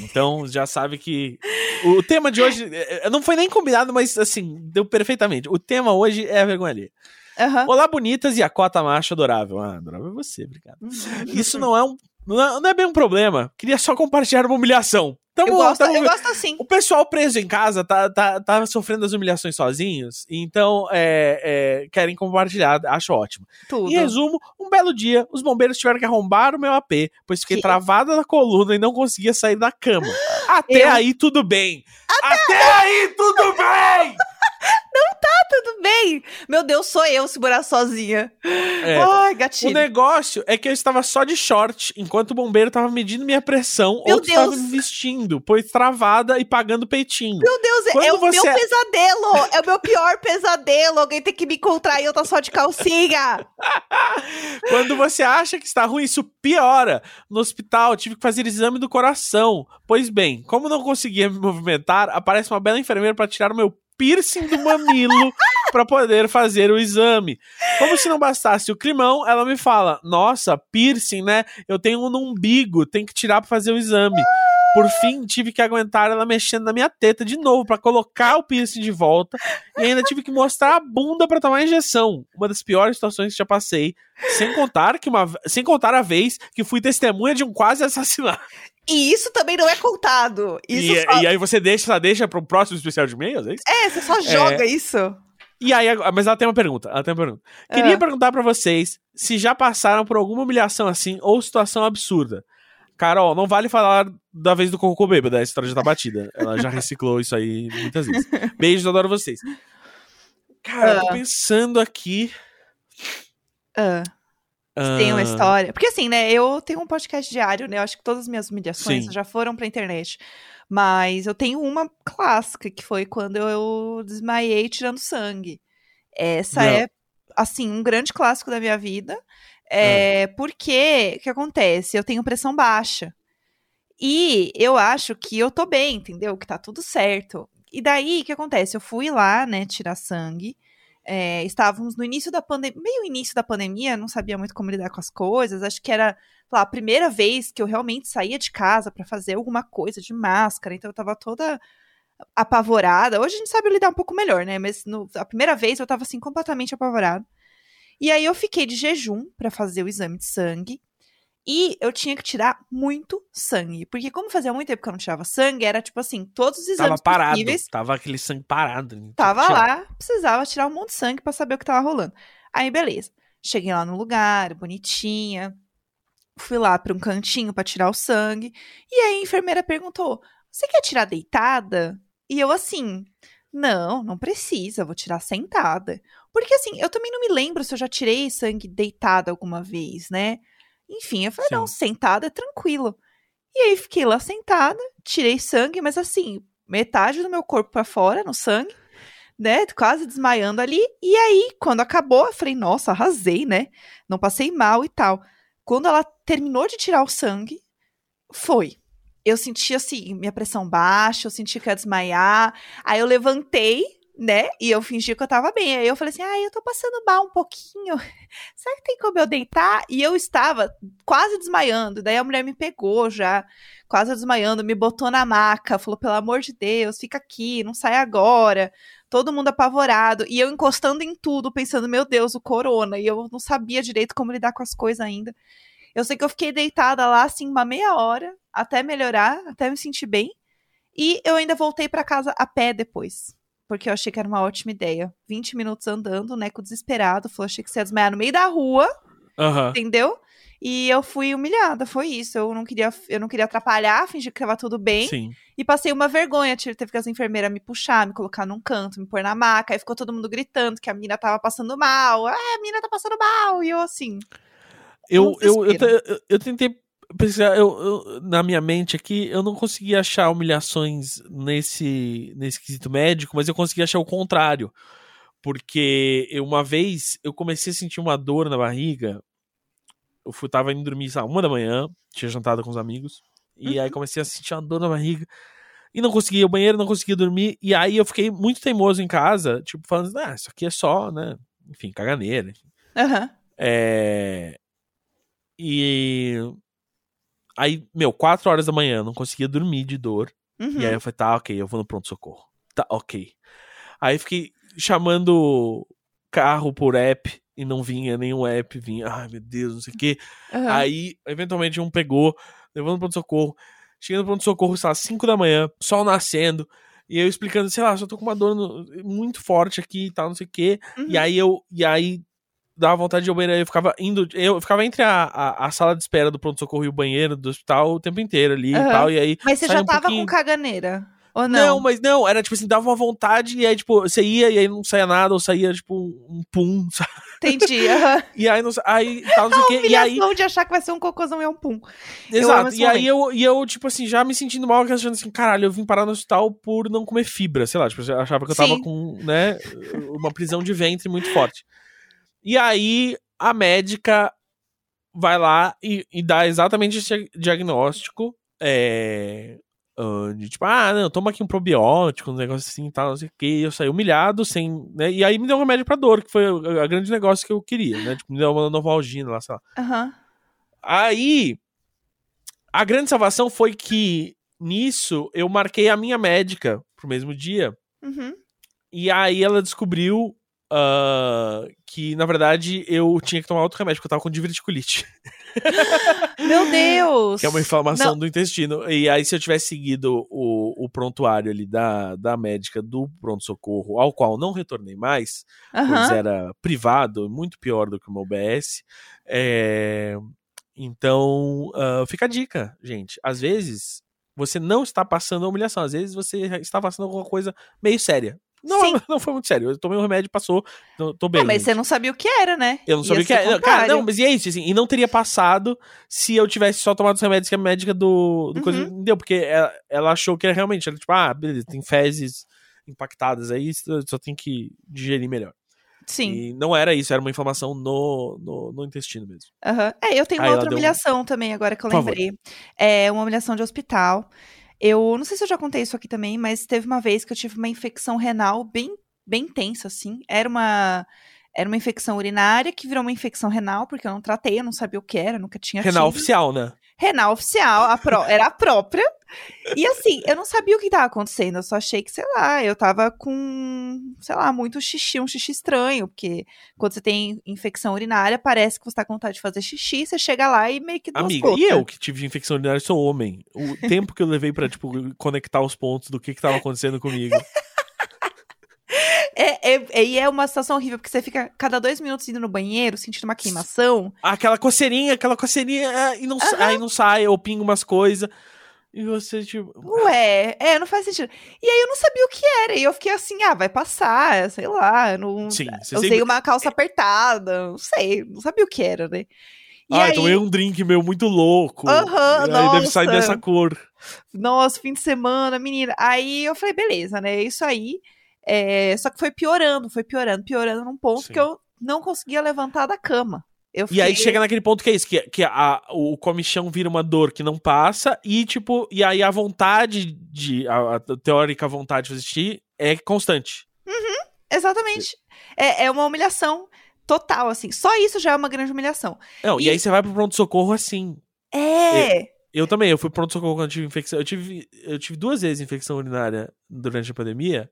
Então já sabe que o tema de hoje eh, não foi nem combinado, mas assim, deu perfeitamente. O tema hoje é a vergonha ali. Uhum. Olá, bonitas e a cota macho adorável. Ah, adorável é você, obrigado. Isso não é um. Não é bem um problema. Queria só compartilhar uma humilhação. Tamo, eu, gosto, tamo... eu gosto assim. O pessoal preso em casa tá, tá, tá sofrendo as humilhações sozinhos, então é, é, querem compartilhar, acho ótimo. Tudo. Em resumo, um belo dia, os bombeiros tiveram que arrombar o meu AP, pois fiquei que? travada na coluna e não conseguia sair da cama. Até eu... aí tudo bem. Até, Até aí tudo bem! Tá tudo bem. Meu Deus, sou eu se morar sozinha. É. Ai, gatinho. O negócio é que eu estava só de short, enquanto o bombeiro estava medindo minha pressão Meu ou estava me vestindo, pois travada e pagando peitinho. Meu Deus, Quando é o você... meu pesadelo. É o meu pior pesadelo. Alguém tem que me encontrar e eu tô só de calcinha. Quando você acha que está ruim, isso piora. No hospital, tive que fazer exame do coração. Pois bem, como não conseguia me movimentar, aparece uma bela enfermeira para tirar o meu piercing do mamilo para poder fazer o exame. Como se não bastasse o climão, ela me fala: Nossa, piercing, né? Eu tenho um no umbigo, tem que tirar para fazer o exame. Por fim, tive que aguentar ela mexendo na minha teta de novo para colocar o piercing de volta. E ainda tive que mostrar a bunda para tomar a injeção. Uma das piores situações que já passei. Sem contar que uma, sem contar a vez que fui testemunha de um quase assassinato. E isso também não é contado. Isso e, só... e aí você deixa, deixa pro próximo especial de e-mails, é isso? É, você só joga é... isso. E aí, mas ela tem uma pergunta. Ela tem uma pergunta. Queria perguntar para vocês se já passaram por alguma humilhação assim ou situação absurda. Carol, não vale falar da vez do Cocô Bêbado, a história já tá batida. Ela já reciclou isso aí muitas vezes. Beijos, adoro vocês. Cara, uh. tô pensando aqui. Uh. Uh... Tem uma história. Porque assim, né? Eu tenho um podcast diário, né? Eu acho que todas as minhas humilhações já foram pra internet. Mas eu tenho uma clássica, que foi quando eu desmaiei tirando sangue. Essa Não. é, assim, um grande clássico da minha vida. É, ah. Porque, o que acontece? Eu tenho pressão baixa. E eu acho que eu tô bem, entendeu? Que tá tudo certo. E daí, o que acontece? Eu fui lá, né, tirar sangue. É, estávamos no início da pandemia, meio início da pandemia, não sabia muito como lidar com as coisas. Acho que era lá, a primeira vez que eu realmente saía de casa para fazer alguma coisa de máscara, então eu tava toda apavorada. Hoje a gente sabe lidar um pouco melhor, né? Mas no, a primeira vez eu tava assim completamente apavorada. E aí eu fiquei de jejum para fazer o exame de sangue. E eu tinha que tirar muito sangue. Porque como fazia muito tempo que eu não tirava sangue, era tipo assim, todos os exames tava parado, possíveis. Tava aquele sangue parado. Tava lá, precisava tirar um monte de sangue para saber o que tava rolando. Aí, beleza. Cheguei lá no lugar, bonitinha. Fui lá para um cantinho para tirar o sangue. E aí a enfermeira perguntou: Você quer tirar deitada? E eu assim, não, não precisa, vou tirar sentada. Porque assim, eu também não me lembro se eu já tirei sangue deitada alguma vez, né? Enfim, eu falei, Sim. não, sentada é tranquilo. E aí fiquei lá sentada, tirei sangue, mas assim, metade do meu corpo para fora, no sangue, né? Quase desmaiando ali. E aí, quando acabou, eu falei, nossa, arrasei, né? Não passei mal e tal. Quando ela terminou de tirar o sangue, foi. Eu senti assim, minha pressão baixa, eu senti que ia desmaiar. Aí eu levantei, né? E eu fingi que eu tava bem. Aí eu falei assim: ah, eu tô passando mal um pouquinho. Será que tem como eu deitar? E eu estava quase desmaiando. Daí a mulher me pegou já, quase desmaiando, me botou na maca, falou: pelo amor de Deus, fica aqui, não sai agora. Todo mundo apavorado. E eu encostando em tudo, pensando: meu Deus, o corona. E eu não sabia direito como lidar com as coisas ainda. Eu sei que eu fiquei deitada lá, assim, uma meia hora, até melhorar, até me sentir bem. E eu ainda voltei para casa a pé depois porque eu achei que era uma ótima ideia. 20 minutos andando, né, com desesperado, falou, achei que você ia desmaiar no meio da rua, uhum. entendeu? E eu fui humilhada, foi isso. Eu não queria, eu não queria atrapalhar, fingir que tava tudo bem. Sim. E passei uma vergonha. Teve que as enfermeiras me puxar, me colocar num canto, me pôr na maca. Aí ficou todo mundo gritando que a menina tava passando mal. Ah, a menina tá passando mal. E eu assim. Eu, eu, eu, eu, eu tentei eu, eu, na minha mente aqui, eu não consegui achar humilhações nesse, nesse quesito médico, mas eu consegui achar o contrário. Porque eu, uma vez eu comecei a sentir uma dor na barriga. Eu fui, tava indo dormir, sabe, uma da manhã, tinha jantado com os amigos. E uhum. aí comecei a sentir uma dor na barriga. e não conseguia ir ao banheiro, não conseguia dormir. E aí eu fiquei muito teimoso em casa, tipo, falando, ah, isso aqui é só, né? Enfim, caganeira. enfim. Aham. É... E aí, meu, quatro horas da manhã, não conseguia dormir de dor. Uhum. E aí eu falei, tá, ok, eu vou no pronto-socorro. Tá, ok. Aí fiquei chamando carro por app e não vinha nenhum app, vinha, ai meu Deus, não sei o quê. Aham. Aí, eventualmente, um pegou, levando no pronto-socorro. Cheguei no pronto-socorro, às 5 da manhã, sol nascendo. E eu explicando, sei lá, só tô com uma dor no- muito forte aqui e tal, não sei o quê. Uhum. E aí eu. E aí dava vontade de ir ao banheiro. Eu ficava indo. Eu ficava entre a, a, a sala de espera do pronto-socorro e o banheiro do hospital o tempo inteiro ali Aham. e tal. E aí. Mas você já um tava pouquinho- com caganeira? Ou Não. não? mas não, era tipo assim, dava uma vontade e aí, tipo, você ia e aí não saía nada, ou saía, tipo, um pum, sabe? Entendi. aham. E aí, não, aí tal, não sei o quê. E aí, de achar que vai ser um cocôzão e é um pum. Exato. E aí eu, e eu, tipo assim, já me sentindo mal, achando assim, caralho, eu vim parar no hospital por não comer fibra, sei lá, tipo, eu achava que eu tava Sim. com, né, uma prisão de ventre muito forte. E aí a médica vai lá e, e dá exatamente esse diagnóstico, é, de tipo, ah, não, toma aqui um probiótico, um negócio assim e tal, não sei o que, eu saí humilhado, sem, né, e aí me deu um remédio pra dor, que foi o grande negócio que eu queria, né, tipo, me deu uma novalgina lá, sei lá. Aham. Aí, a grande salvação foi que nisso eu marquei a minha médica pro mesmo dia. Uhum. E aí ela descobriu ah, que, na verdade, eu tinha que tomar outro remédio, porque eu tava com diverticulite, Meu Deus! que é uma inflamação Não. do intestino. E aí, se eu tivesse seguido o, o prontuário ali da, da médica do pronto-socorro, ao qual não retornei mais, pois Aham. era privado, muito pior do que uma OBS. É, Então, ah, fica a dica, gente. Às vezes, você não está passando a humilhação. Às vezes, você está passando alguma coisa meio séria. Não, Sim. não foi muito sério. Eu tomei um remédio, passou, tô, tô bem. Ah, mas gente. você não sabia o que era, né? Eu não Ia sabia o que era. Cara, não, mas e é isso, assim, e não teria passado se eu tivesse só tomado os remédios que a médica do, do Uhum. coisa me deu, porque ela, ela achou que era realmente, era tipo, ah, beleza, tem fezes impactadas aí, só tem que digerir melhor. Sim. E não era isso, era uma inflamação no, no, no intestino mesmo. Aham. É, eu tenho Aí uma ela outra deu um- humilhação também, agora que eu Por favor. lembrei. É uma humilhação de hospital. Eu não sei se eu já contei isso aqui também, mas teve uma vez que eu tive uma infecção renal bem, bem tensa, assim. Era uma. Era uma infecção urinária que virou uma infecção renal, porque eu não tratei, eu não sabia o que era, nunca tinha Renal tido. oficial, né? Renal oficial, a pró- era a própria. E assim, eu não sabia o que tava acontecendo, eu só achei que, sei lá, eu tava com, sei lá, muito xixi, um xixi estranho, porque quando você tem infecção urinária, parece que você tá com vontade de fazer xixi, você chega lá e meio que Amiga, e gotas. eu que tive infecção urinária, sou homem. O tempo que eu levei pra, tipo, conectar os pontos do que que tava acontecendo comigo. É, é, é- e é uma situação horrível, porque você fica cada dois minutos indo no banheiro, sentindo uma queimação. aquela coceirinha, aquela coceirinha, é, e não, sa- aí não sai, eu pingo umas coisas. E você, tipo. Ué, é, não faz sentido. E aí eu não sabia o que era, e eu fiquei assim, ah, vai passar, sei lá, não... Sim, você Eu usei sempre. uma calça apertada, não sei, não sabia o que era, né? E Ah, aí, tomei um drink meu muito louco. Aham, e aí deve sair dessa cor. nossa, fim de semana, menina. Aí eu falei, beleza, né? É isso aí. É, só que foi piorando, foi piorando, piorando num ponto Sim. que eu não conseguia levantar da cama. Eu E aí fiquei- chega naquele ponto que é isso, que, que a, o comichão vira uma dor que não passa, e tipo, e aí a vontade de. A, a teórica vontade de xixi é constante. Exatamente. É, é uma humilhação total, assim. Só isso já é uma grande humilhação. Não, e, E- aí você vai pro pronto-socorro assim. É. Eu também, eu fui pro pronto-socorro quando eu tive infecção. Eu tive, eu tive duas vezes infecção urinária durante a pandemia.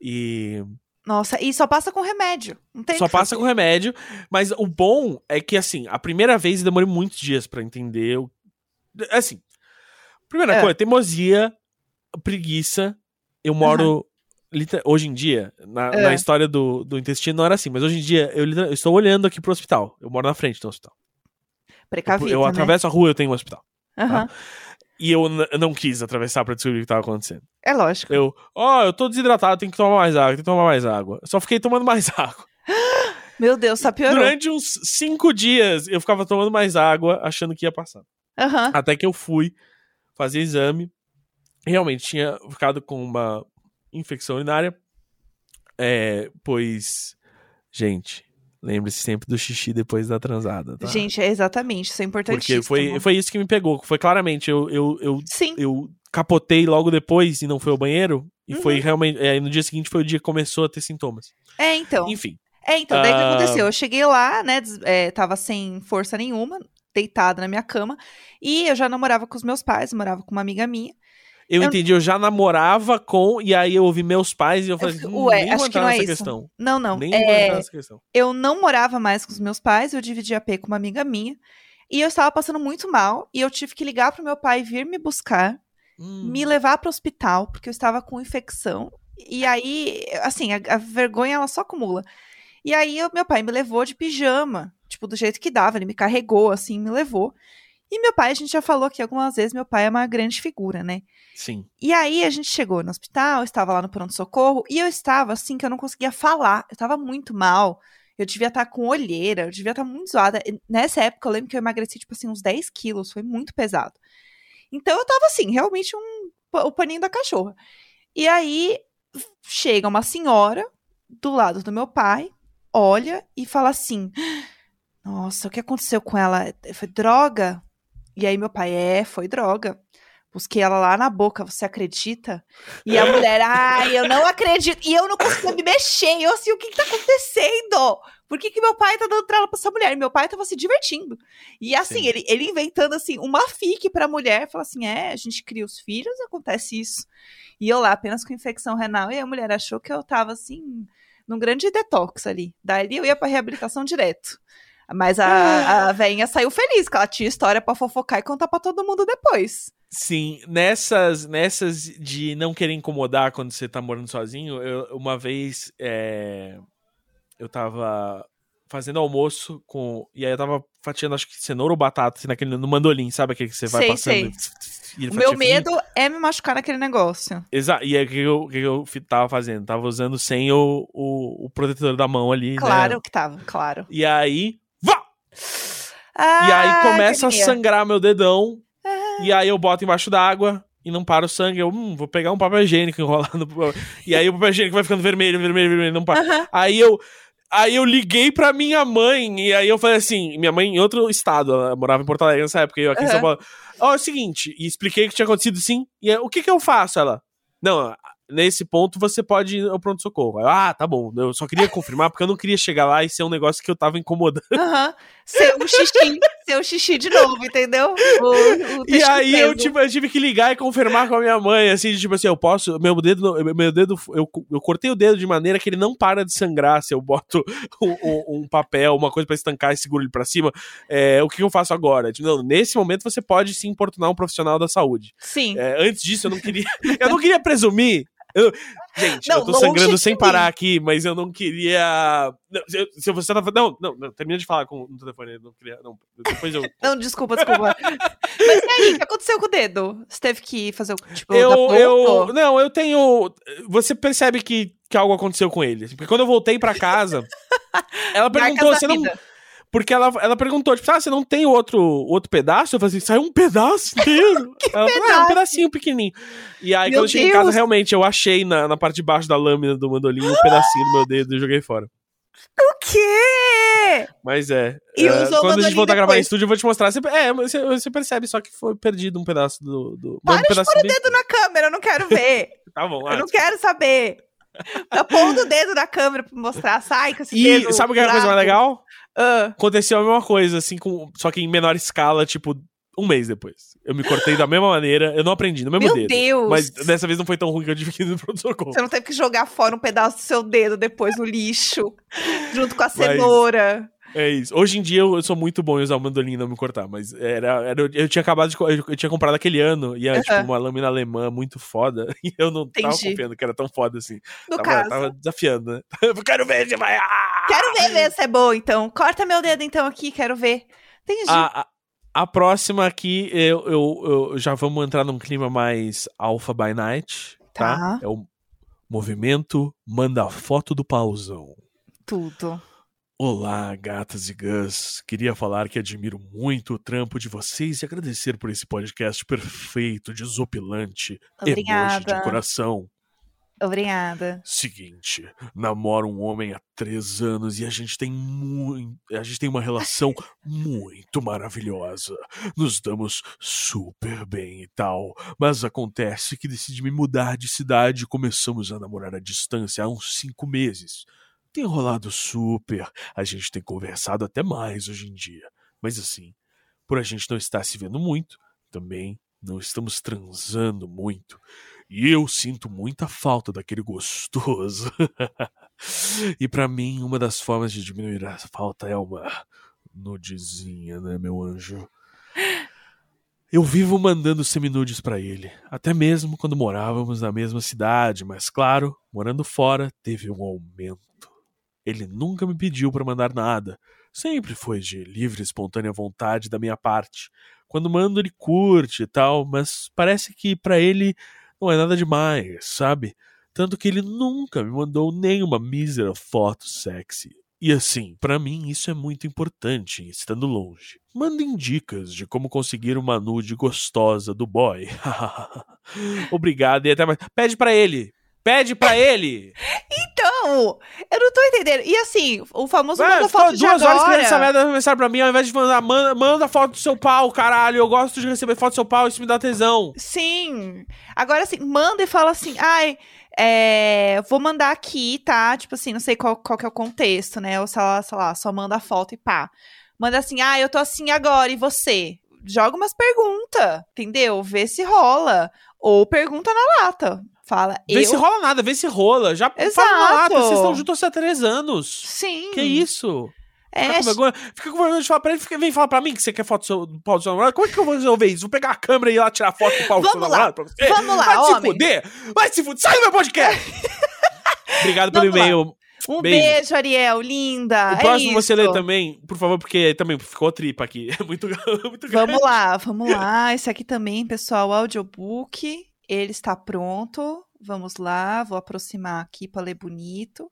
E Nossa, e só passa com remédio. Não tem só passa fazer. com remédio. Mas o bom é que, assim, a primeira vez eu demorei muitos dias pra entender. O... Assim, primeira É. coisa, teimosia, preguiça. Eu moro. liter- Hoje em dia, na, É. na história do, do intestino não era assim, mas hoje em dia eu, eu estou olhando aqui pro hospital. Eu moro na frente do hospital. Eu, Precavido, eu né? atravesso a rua eu tenho um hospital. Aham. E eu, não quis atravessar pra descobrir o que tava acontecendo. É lógico. Eu, ó, eu tô desidratado, tenho que tomar mais água, tenho que tomar mais água. Só fiquei tomando mais água. Meu Deus, só piorou. Durante uns cinco dias eu ficava tomando mais água, achando que ia passar. Aham. Até que eu fui fazer exame. Realmente tinha ficado com uma infecção urinária. É, pois, gente, lembre-se sempre do xixi depois da transada, tá? Gente, é exatamente. Isso é importantíssimo. Porque foi, foi isso que me pegou. Foi claramente, eu, eu, eu, Sim. eu capotei logo depois e não foi ao banheiro. E Uhum. foi realmente. É, no dia seguinte foi o dia que começou a ter sintomas. É, então. Enfim. É, então, daí o que Ah. aconteceu? Eu cheguei lá, né, é, tava sem força nenhuma, deitada na minha cama, e eu já namorava com os meus pais, morava com uma amiga minha. Eu, Eu- entendi, eu já namorava com, e aí eu ouvi meus pais e eu falei, fiquei, hum, ué, nem acho que não é isso. questão. Não, não, Nem vou é, nessa questão. eu não morava mais com os meus pais, eu dividia AP com uma amiga minha, e eu estava passando muito mal, e eu tive que ligar pro meu pai vir me buscar, Hum. me levar pro hospital, porque eu estava com infecção, e aí, assim, a, a vergonha ela só acumula. E aí, o meu pai me levou de pijama, tipo, do jeito que dava, ele me carregou, assim, me levou. E meu pai, a gente já falou aqui algumas vezes, meu pai é uma grande figura, né? Sim. E aí a gente chegou no hospital, estava lá no pronto-socorro, e eu estava assim que eu não conseguia falar. Eu estava muito mal. Eu devia estar com olheira, eu devia estar muito zoada. Nessa época eu lembro que eu emagreci, tipo assim, uns 10 quilos, foi muito pesado. Então eu tava assim, realmente um, o paninho da cachorra. E aí chega uma senhora do lado do meu pai, olha e fala assim: Nossa, o que aconteceu com ela? Foi droga? E aí meu pai, é, foi droga. Busquei ela lá na boca, você acredita? E a mulher, ai, eu não acredito. E eu não conseguia me mexer. Eu assim, o que que tá acontecendo? Por que que meu pai tá dando trela pra essa mulher? E meu pai tava se divertindo. E assim, Sim. ele, ele inventando assim, uma fique pra mulher. Fala assim, é, a gente cria os filhos, acontece isso. E eu lá, apenas com infecção renal. E a mulher achou que eu tava assim, num grande detox ali. Daí eu ia pra reabilitação direto. Mas a, a veinha saiu feliz, que ela tinha história pra fofocar e contar pra todo mundo depois. Sim, nessas, nessas de não querer incomodar quando você tá morando sozinho, eu- uma vez é, eu tava fazendo almoço com. E aí eu tava fatiando, acho que cenoura ou batata, assim, naquele, no mandolim, sabe aquele que você vai Sei, passando? ele O meu medo é me machucar naquele negócio. Exato. E aí o que eu, que eu tava fazendo? Tava usando sem o, o, o protetor da mão ali, Claro né? que tava, claro. E aí. Ah, E aí começa a sangrar meu dedão. Ah. E aí eu boto embaixo d'água e não para o sangue. Eu, hum, vou pegar um papel higiênico enrolado. E aí o papel higiênico vai ficando vermelho, vermelho, vermelho, não para. Aí eu. Aí eu liguei pra minha mãe, e aí eu falei assim, minha mãe em outro estado, ela morava em Porto Alegre nessa época, e eu aqui em São. Paulo. Ó, é o seguinte, e expliquei o que tinha acontecido sim, e aí, o que que eu faço? Ela, não, nesse ponto você pode ir ao pronto-socorro. Ah, tá bom, eu só queria confirmar, porque eu não queria chegar lá e ser um negócio que eu tava incomodando. Aham. Seu xixi, seu xixi de novo, entendeu? O, o E aí eu, tipo, eu tive que ligar e confirmar com a minha mãe, assim, tipo assim, eu posso, meu dedo, meu dedo, eu, eu cortei o dedo de maneira que ele não para de sangrar se eu boto um, um- papel, uma coisa pra estancar e seguro ele pra cima, é, o que eu faço agora? Tipo, não, nesse momento você pode se importunar um profissional da saúde. Sim. É, antes disso eu não queria, eu não queria presumir, eu- gente, Não, eu tô sangrando sem mim. parar aqui, mas eu não queria. não, se, se você tá. Não, não, não, termina de falar com no telefone. Não queria. Não, depois eu. Não, desculpa, desculpa. Mas e aí, o que aconteceu com o dedo? Você teve que fazer o tipo, eu, eu, não, eu tenho. Você percebe que, que algo aconteceu com ele. Porque quando eu voltei pra casa, ela perguntou, você não. vida. Porque ela, ela perguntou, tipo, ah, você não tem outro, outro pedaço? Eu falei assim, saiu um pedaço inteiro. ela falou, ah, um pedaço? pedacinho pequenininho. E aí, Meu quando eu cheguei em casa, realmente, eu achei na, na parte de baixo da lâmina do mandolim um pedacinho do meu dedo e joguei fora. O quê? Mas é. E é, usou quando a gente voltar a gravar em estúdio, eu vou te mostrar. Você, é, você, você percebe só que foi perdido um pedaço do. do Para um de pôr o bem- dedo na câmera, eu não quero ver. Tá bom, eu ah, não quero saber. Tá pondo o dedo na câmera pra mostrar. Sai com esse E dedo. sabe o que é a coisa mais legal? Ah, Aconteceu a mesma coisa, assim, com, só que em menor escala, tipo, um mês depois. Eu me cortei da mesma maneira, eu não aprendi, no mesmo meu dedo. Deus. Mas dessa vez não foi tão ruim que eu tive que ir no pronto-socorro. Você não teve que jogar fora um pedaço do seu dedo depois no lixo, junto com a cenoura. É isso. Hoje em dia eu, eu sou muito bom em usar o mandolim e não me cortar, mas era, era- eu tinha acabado de. Eu, eu tinha comprado aquele ano e era tipo Aham. uma lâmina alemã muito foda. E eu não tava Entendi. confiando que era tão foda assim. No Tava, caso. tava desafiando, né? Eu quero ver se vai. Ah! Quero ver, ver se é bom, então. Corta meu dedo, então, aqui, quero ver. Entendi. A, a, a próxima aqui, eu, eu, eu já vamos entrar num clima mais Alpha by Night, tá? Tá. É o movimento Manda Foto do Pauzão. Tudo. Olá, gatas e gãs. Queria falar que admiro muito o trampo de vocês e agradecer por esse podcast perfeito, desopilante, emoji Obrigada. de coração. Obrigada. Seguinte, namoro um homem há três anos e a gente tem muito. A gente tem uma relação muito maravilhosa. Nos damos super bem e tal. Mas acontece que decidi me mudar de cidade e começamos a namorar à distância há uns cinco meses. Tem rolado super. A gente tem conversado até mais hoje em dia. Mas assim, por a gente não estar se vendo muito, também não estamos transando muito. E eu sinto muita falta daquele gostoso. e para mim, uma das formas de diminuir a falta é uma nudezinha, né, meu anjo? Eu vivo mandando seminudes para ele, até mesmo quando morávamos na mesma cidade, mas claro, morando fora teve um aumento. Ele nunca me pediu para mandar nada, sempre foi de livre e espontânea vontade da minha parte. Quando mando ele curte e tal, mas parece que para ele não é nada demais, sabe? Tanto que ele nunca me mandou nenhuma mísera foto sexy. E assim, para mim isso é muito importante, estando longe. Mandem dicas de como conseguir uma nude gostosa do boy. Obrigado e até mais. Pede para ele. Pede para ele. Então, eu não tô entendendo. E assim, o famoso Ué, manda foto de duas agora. horas escrevendo essa merda mensagem pra mim, ao invés de mandar, manda, manda foto do seu pau, caralho. Eu gosto de receber foto do seu pau, isso me dá tesão. Sim. Agora, assim, manda e fala assim, ai, é, vou mandar aqui, tá? Tipo assim, não sei qual, qual que é o contexto, né? Ou sei lá, sei lá, só manda a foto e pá. Manda assim, ah, eu tô assim agora, e você? Joga umas perguntas, entendeu? Vê se rola. Ou pergunta na lata. Fala, Vê eu... se rola nada, vê se rola. Já Exato. fala na lata, vocês estão juntos há três anos. Sim. Que isso? É, Fica com vergonha, fica com vergonha de falar pra ele, fica, vem falar pra mim que você quer foto do, seu, do pau do seu namorado. Como é que eu vou resolver isso? Vou pegar a câmera e ir lá tirar foto do pau do seu Vamos lá, namorado pra você? vamos lá, Vai se homem. fuder! Vai se fuder! Sai do meu podcast! Obrigado pelo e-mail. Um beijo. beijo. Ariel, linda. O próximo é você isso. lê também, por favor, porque também ficou tripa aqui. É muito, muito grande. Vamos lá, vamos lá. Esse aqui também, pessoal, audiobook. Ele está pronto. Vamos lá, vou aproximar aqui para ler bonito.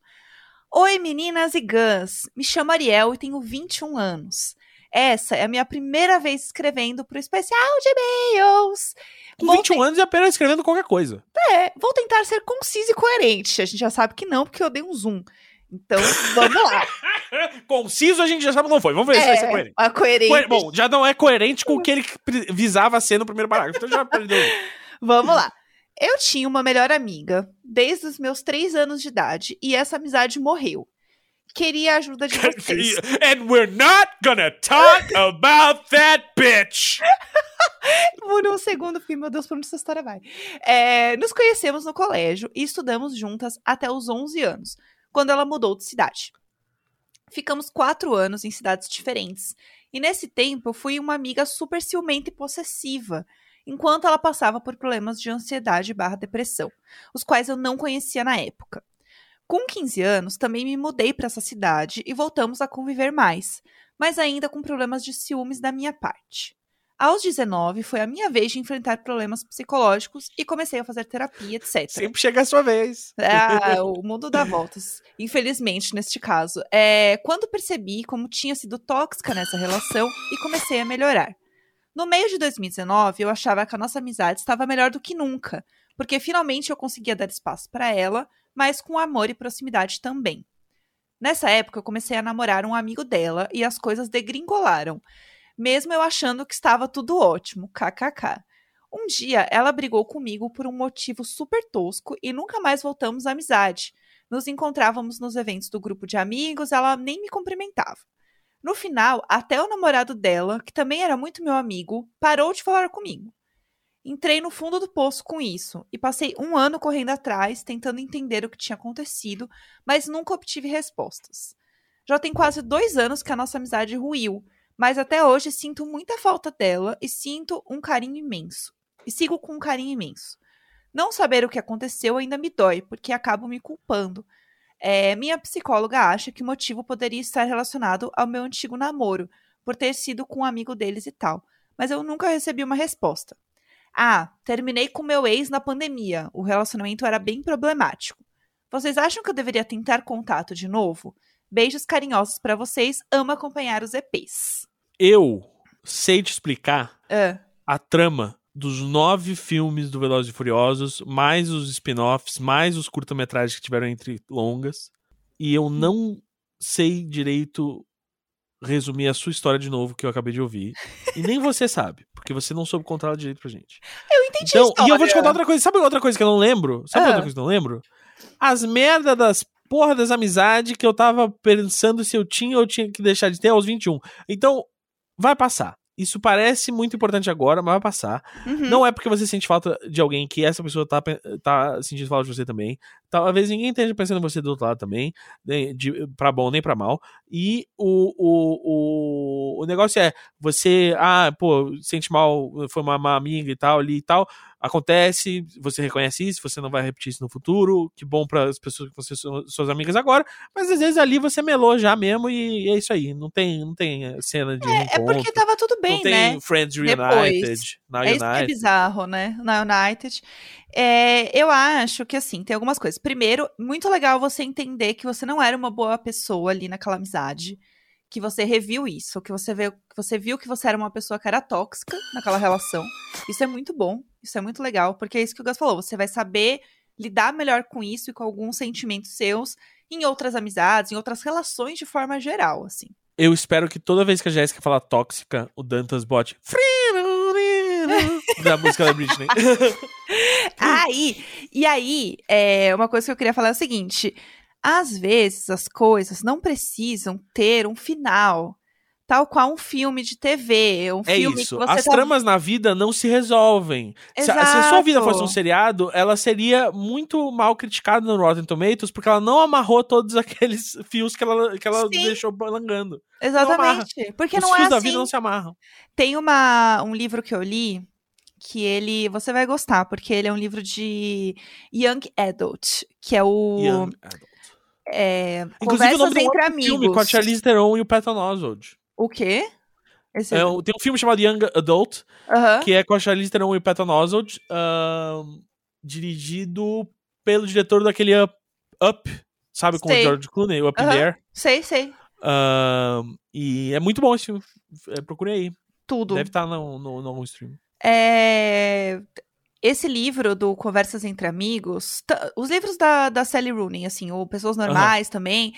Oi, meninas e gãs. Me chamo Ariel e tenho 21 anos. Essa é a minha primeira vez escrevendo para o especial de e-mails. Com Vou 21 anos e apenas escrevendo qualquer coisa. É, vou tentar ser concisa e coerente. A gente já sabe que não, porque eu dei um zoom. Então, vamos lá. Conciso a gente já sabe que não foi. Vamos ver se vai ser coerente. a coerente. Coer- Bom, já não é coerente com o que ele visava ser no primeiro parágrafo. Então já perdeu. Vamos lá. Eu tinha uma melhor amiga desde os meus três anos de idade e essa amizade morreu. Queria a ajuda de vocês. And we're not gonna talk about that bitch. Por um segundo, fiquei, meu Deus, por onde essa história vai? É, nos conhecemos no colégio e estudamos juntas até os 11 anos, quando ela mudou de cidade. Ficamos quatro anos em cidades diferentes, e nesse tempo eu fui uma amiga super ciumenta e possessiva, enquanto ela passava por problemas de ansiedade barra depressão, os quais eu não conhecia na época. Com 15 anos, também me mudei para essa cidade e voltamos a conviver mais, mas ainda com problemas de ciúmes da minha parte. Aos 19, foi a minha vez de enfrentar problemas psicológicos e comecei a fazer terapia, etc. Sempre chega a sua vez. Ah, o mundo dá voltas. Infelizmente, neste caso. É, quando percebi como tinha sido tóxica nessa relação e comecei a melhorar. No meio de 2019, eu achava que a nossa amizade estava melhor do que nunca, porque finalmente eu conseguia dar espaço para ela, mas com amor e proximidade também. Nessa época, eu comecei a namorar um amigo dela e as coisas degringolaram, mesmo eu achando que estava tudo ótimo, kkk. Um dia, ela brigou comigo por um motivo super tosco e nunca mais voltamos à amizade. Nos encontrávamos nos eventos do grupo de amigos, ela nem me cumprimentava. No final, até o namorado dela, que também era muito meu amigo, parou de falar comigo. Entrei no fundo do poço com isso e passei um ano correndo atrás, tentando entender o que tinha acontecido, mas nunca obtive respostas. Já tem quase dois anos que a nossa amizade ruiu, mas até hoje sinto muita falta dela e sinto um carinho imenso. E sigo com um carinho imenso. Não saber o que aconteceu ainda me dói, porque acabo me culpando. É, minha psicóloga acha que o motivo poderia estar relacionado ao meu antigo namoro, por ter sido com um amigo deles e tal, mas eu nunca recebi uma resposta. Ah, terminei com meu ex na pandemia. O relacionamento era bem problemático. Vocês acham que eu deveria tentar contato de novo? Beijos carinhosos pra vocês. Amo acompanhar os EPs. Eu sei te explicar Ah, a trama dos nove filmes do Velozes e Furiosos, mais os spin-offs, mais os curta-metragens que tiveram entre longas. E eu não sei direito resumir a sua história de novo que eu acabei de ouvir. E nem você sabe, porque você não soube contar ela direito pra gente. Eu entendi Então, e eu vou te contar outra coisa. Sabe outra coisa que eu não lembro? Sabe Ah. outra coisa que eu não lembro? As merda das porra das amizades que eu tava pensando se eu tinha ou tinha que deixar de ter aos 21. Então, vai passar. Isso parece muito importante agora, mas vai passar. Uhum. Não é porque você sente falta de alguém que essa pessoa tá, tá sentindo falta de você também. Talvez ninguém esteja pensando em você do outro lado também, nem de, pra bom nem pra mal. E o, o, o, o negócio é, você, ah, pô, sente mal, foi uma, uma amiga e tal, ali e tal. Acontece, você reconhece isso, você não vai repetir isso no futuro. Que bom para as pessoas que você são suas amigas agora. Mas às vezes ali você melou já mesmo e é isso aí. Não tem, não tem cena de É reencontro. porque tava tudo bem, não tem né? Friends Depois. Reunited, Now É isso que é United. bizarro, né? Na United. É, eu acho que, assim, tem algumas coisas. Primeiro, muito legal você entender que você não era uma boa pessoa ali naquela amizade. Que você reviu isso, que você, viu, que você viu que você era uma pessoa que era tóxica naquela relação. Isso é muito bom, isso é muito legal, porque é isso que o Gus falou. Você vai saber lidar melhor com isso e com alguns sentimentos seus em outras amizades, em outras relações de forma geral, assim. Eu espero que toda vez que a Jéssica falar tóxica, o Dantas bote da música da Britney. Aí, e aí, é, uma coisa que eu queria falar é o seguinte: às vezes as coisas não precisam ter um final, tal qual um filme de TV, um É filme isso. As tá... tramas na vida não se resolvem. Se, se a sua vida Exato. fosse um seriado, ela seria muito mal criticada no Rotten Tomatoes, porque ela não amarrou todos aqueles fios que ela, que ela Sim. deixou balangando. Exatamente. Porque Os não é fios assim. da vida não se amarram. Tem uma, um livro que eu li que ele. Você vai gostar, porque ele é um livro de Young Adult, que é o. Young adult. é, Inclusive, o nome entre amigos. filme com a Charlize Theron e o Patton Oswalt. O quê? Esse É, tem um filme chamado Young Adult, Aham. que é com a Charlize Theron e o Patton Oswalt, ahn, dirigido pelo diretor daquele Up, Up sabe, com Sei. o George Clooney, o Up in Aham. the Air. Sei, sei. Ahn, e é muito bom esse filme. É, procure aí. Tudo. Deve estar no, no, no stream. É, Esse livro do Conversas Entre Amigos, os livros da, da Sally Rooney, assim, ou Pessoas Normais também,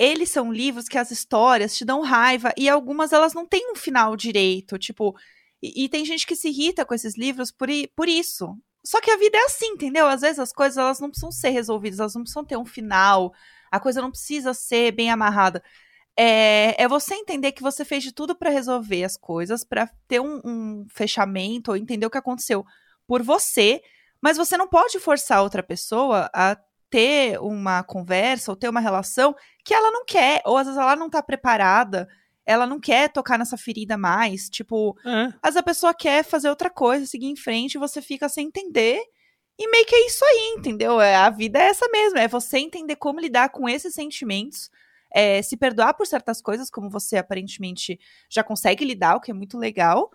eles são livros que as histórias te dão raiva e algumas elas não têm um final direito, tipo, e, e tem gente que se irrita com esses livros por, por isso. Só que a vida é assim, entendeu? Às vezes as coisas elas não precisam ser resolvidas, elas não precisam ter um final, a coisa não precisa ser bem amarrada. É, é você entender que você fez de tudo pra resolver as coisas, pra ter um, um fechamento ou entender o que aconteceu por você, mas você não pode forçar outra pessoa a ter uma conversa ou ter uma relação que ela não quer, ou às vezes ela não tá preparada, ela não quer tocar nessa ferida mais, tipo, É. às vezes a pessoa quer fazer outra coisa, seguir em frente, e você fica sem entender. E meio que é isso aí, entendeu? É, a vida é essa mesmo. É você entender como lidar com esses sentimentos, é, se perdoar por certas coisas, como você aparentemente já consegue lidar, o que é muito legal.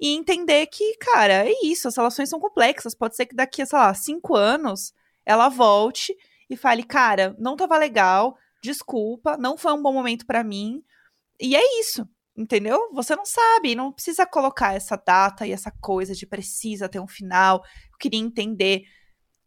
E entender que, cara, é isso, as relações são complexas. Pode ser que daqui a, sei lá, cinco anos ela volte e fale, cara, não tava legal, desculpa, não foi um bom momento pra mim. E é isso. Entendeu? Você não sabe, não precisa colocar essa data e essa coisa de precisa ter um final. Eu queria entender.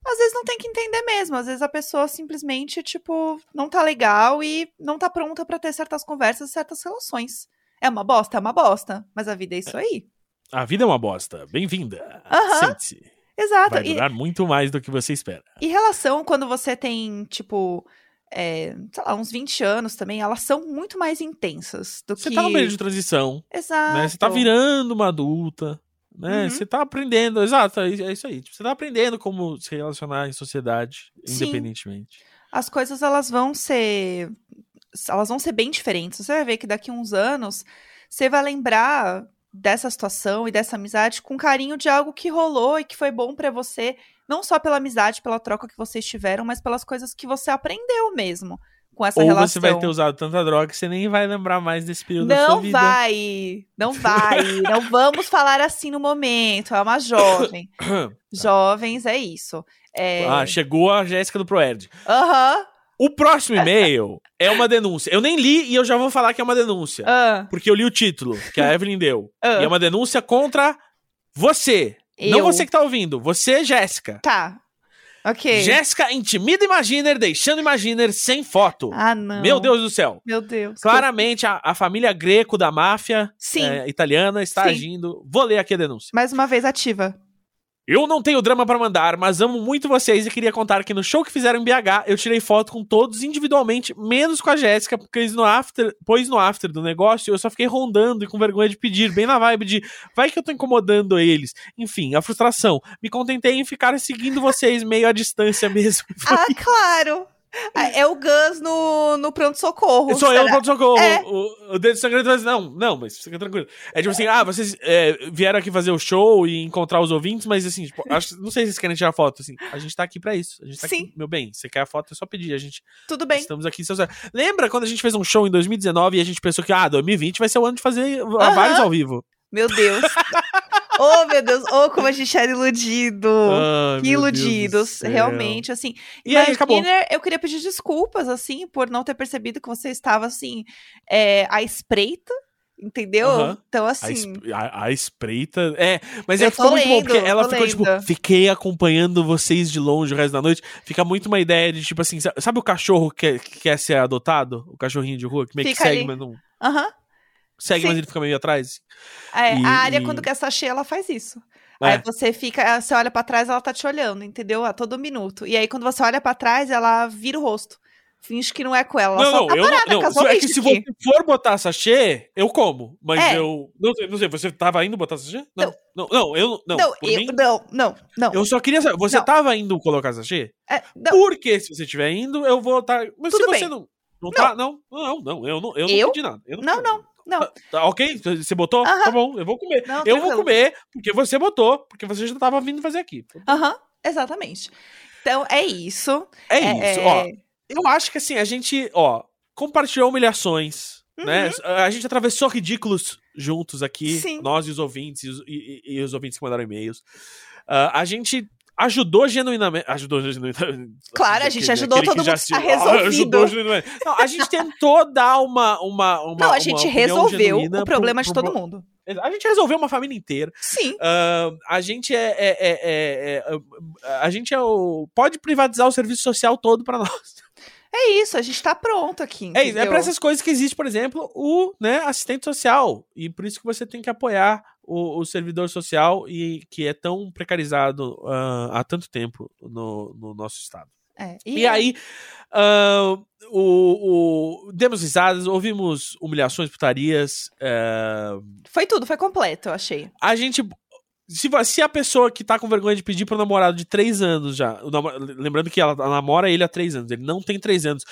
Às vezes não tem que entender mesmo. Às vezes a pessoa simplesmente, tipo, não tá legal e não tá pronta pra ter certas conversas, certas relações. É uma bosta? É uma bosta. Mas a vida é isso aí. A vida é uma bosta. Bem-vinda. Sente-se. Exato. Vai E, durar muito mais do que você espera. e relação, quando você tem, tipo, é, sei lá, uns 20 anos também, elas são muito mais intensas do Você que. tá no período de transição, Exato. né? Você tá virando uma adulta, né? Uhum. Você tá aprendendo, exato, é é isso aí. Tipo, você tá aprendendo como se relacionar em sociedade, Sim. independentemente. as coisas elas vão ser elas vão ser bem diferentes. Você vai ver que daqui a uns anos você vai lembrar dessa situação e dessa amizade com carinho de algo que rolou e que foi bom pra você, não só pela amizade, pela troca que vocês tiveram, mas pelas coisas que você aprendeu mesmo com essa Ou relação. você vai ter usado tanta droga que você nem vai lembrar mais desse período da sua Não vida. vai, não vai, não vamos falar assim no momento. É uma jovem. Jovens é isso. É... Ah, chegou a Jéssica do Proerd. Aham. O próximo e-mail é uma denúncia. Eu nem li e eu já vou falar que é uma denúncia. ah, Porque eu li o título que a Evelyn deu. Ah. E é uma denúncia contra você. Não Eu. você que tá ouvindo, você, Jéssica. Tá. Ok. Jéssica intimida Imaginer, deixando Imaginer sem foto. Ah, não. Meu Deus do céu. Meu Deus. Claramente, a, a família Greco da máfia é, italiana está Sim. agindo. Vou ler aqui a denúncia. Mais uma vez ativa. Eu não tenho drama pra mandar, mas amo muito vocês e queria contar que no show que fizeram em BH, eu tirei foto com todos individualmente, menos com a Jéssica, porque no after, pois no after do negócio eu só fiquei rondando e com vergonha de pedir, bem na vibe de vai que eu tô incomodando eles. Enfim, a frustração. Me contentei em ficar seguindo vocês meio à distância mesmo. Ah, claro. Ah, É o Gus no, no pronto-socorro. Sou eu no pronto-socorro. É. O, o dedo vai dizer, não, não, mas fica tranquilo. É tipo assim, ah, vocês é, vieram aqui fazer o show e encontrar os ouvintes, mas assim, tipo, acho- não sei se vocês querem tirar foto, assim. A gente tá aqui pra isso. A gente tá Sim. aqui, meu bem, você quer a foto, é só pedir. A gente, Tudo bem. estamos aqui. seus- Lembra quando a gente fez um show em 2019 e a gente pensou que, ah, 2020 vai ser o ano de fazer vários ao vivo. Meu Deus. oh, meu Deus. Oh, como a gente era iludido. Ai, que iludidos, realmente, assim. E aí, acabou. Imaginer, eu queria pedir desculpas, assim, por não ter percebido que você estava, assim, é, à espreita, entendeu? Então, assim, a- a espreita. É, mas Eu é, ficou tô muito bom, lendo, porque ela ficou, tipo, lendo. fiquei acompanhando vocês de longe o resto da noite. Fica muito uma ideia de, tipo assim, sa- sabe o cachorro que, quer- que quer ser adotado? O cachorrinho de rua, que meio que Fica segue, ali. mas não. aham. Segue, Sim. mas ele fica meio atrás. É, E- a área, e- quando quer sachê, ela faz isso. É. Aí você fica, você olha pra trás, ela tá te olhando, entendeu? A todo minuto. E aí, quando você olha pra trás, ela vira o rosto. Finge que não é com ela. Ela não, só não, tá eu não, parada, não. casualmente É que se você for botar sachê, eu como. Mas É. eu. Não sei, não sei, você tava indo botar sachê? Não. Não, não, eu não. Não, eu, mim, não, não, não. eu só queria saber. Você Não. tava indo colocar sachê? É, não. Porque se você estiver indo, eu vou estar. Mas Tudo se você bem. não. Não tá? Não, não, não. Eu não, eu não Eu? pedi nada. Eu Não, não, não. Tá, tá, ok? Você botou? Tá bom, eu vou comer. Não, eu vou comer porque você botou, porque você já tava vindo fazer aqui. Aham, exatamente. Então, é isso. É, É, isso, é- ó. Eu acho que assim, a gente, ó, compartilhou humilhações, né? A gente atravessou ridículos juntos aqui, Uhum. Sim. nós e os ouvintes, e os, e- e- os ouvintes que mandaram e-mails. Ah, a gente ajudou genuinamente. Ajudou genuinamente. Claro, a gente ajudou todo mundo a Ah, resolvido. ajudou genuinamente. Não, a gente tentou dar uma. uma, uma Não, a gente resolveu o problema pro- de todo mundo. A gente resolveu uma família inteira. Sim. Ah, a gente é, é- é- é- é- A gente é o. Pode privatizar o serviço social todo pra nós. É isso, a gente tá pronto aqui. É isso. É entendeu? pra essas coisas que existe, por exemplo, o né, assistente social. E por isso que você tem que apoiar o, o servidor social e que é tão precarizado ah, há tanto tempo no, no nosso estado. É, E, aí, ah, o, o- demos risadas, ouvimos humilhações, putarias. ah, Foi tudo, foi completo, eu achei. a gente. Se, se a pessoa que tá com vergonha de pedir pro namorado de três anos já. lembrando que ela namora ele há três anos, ele não tem três anos.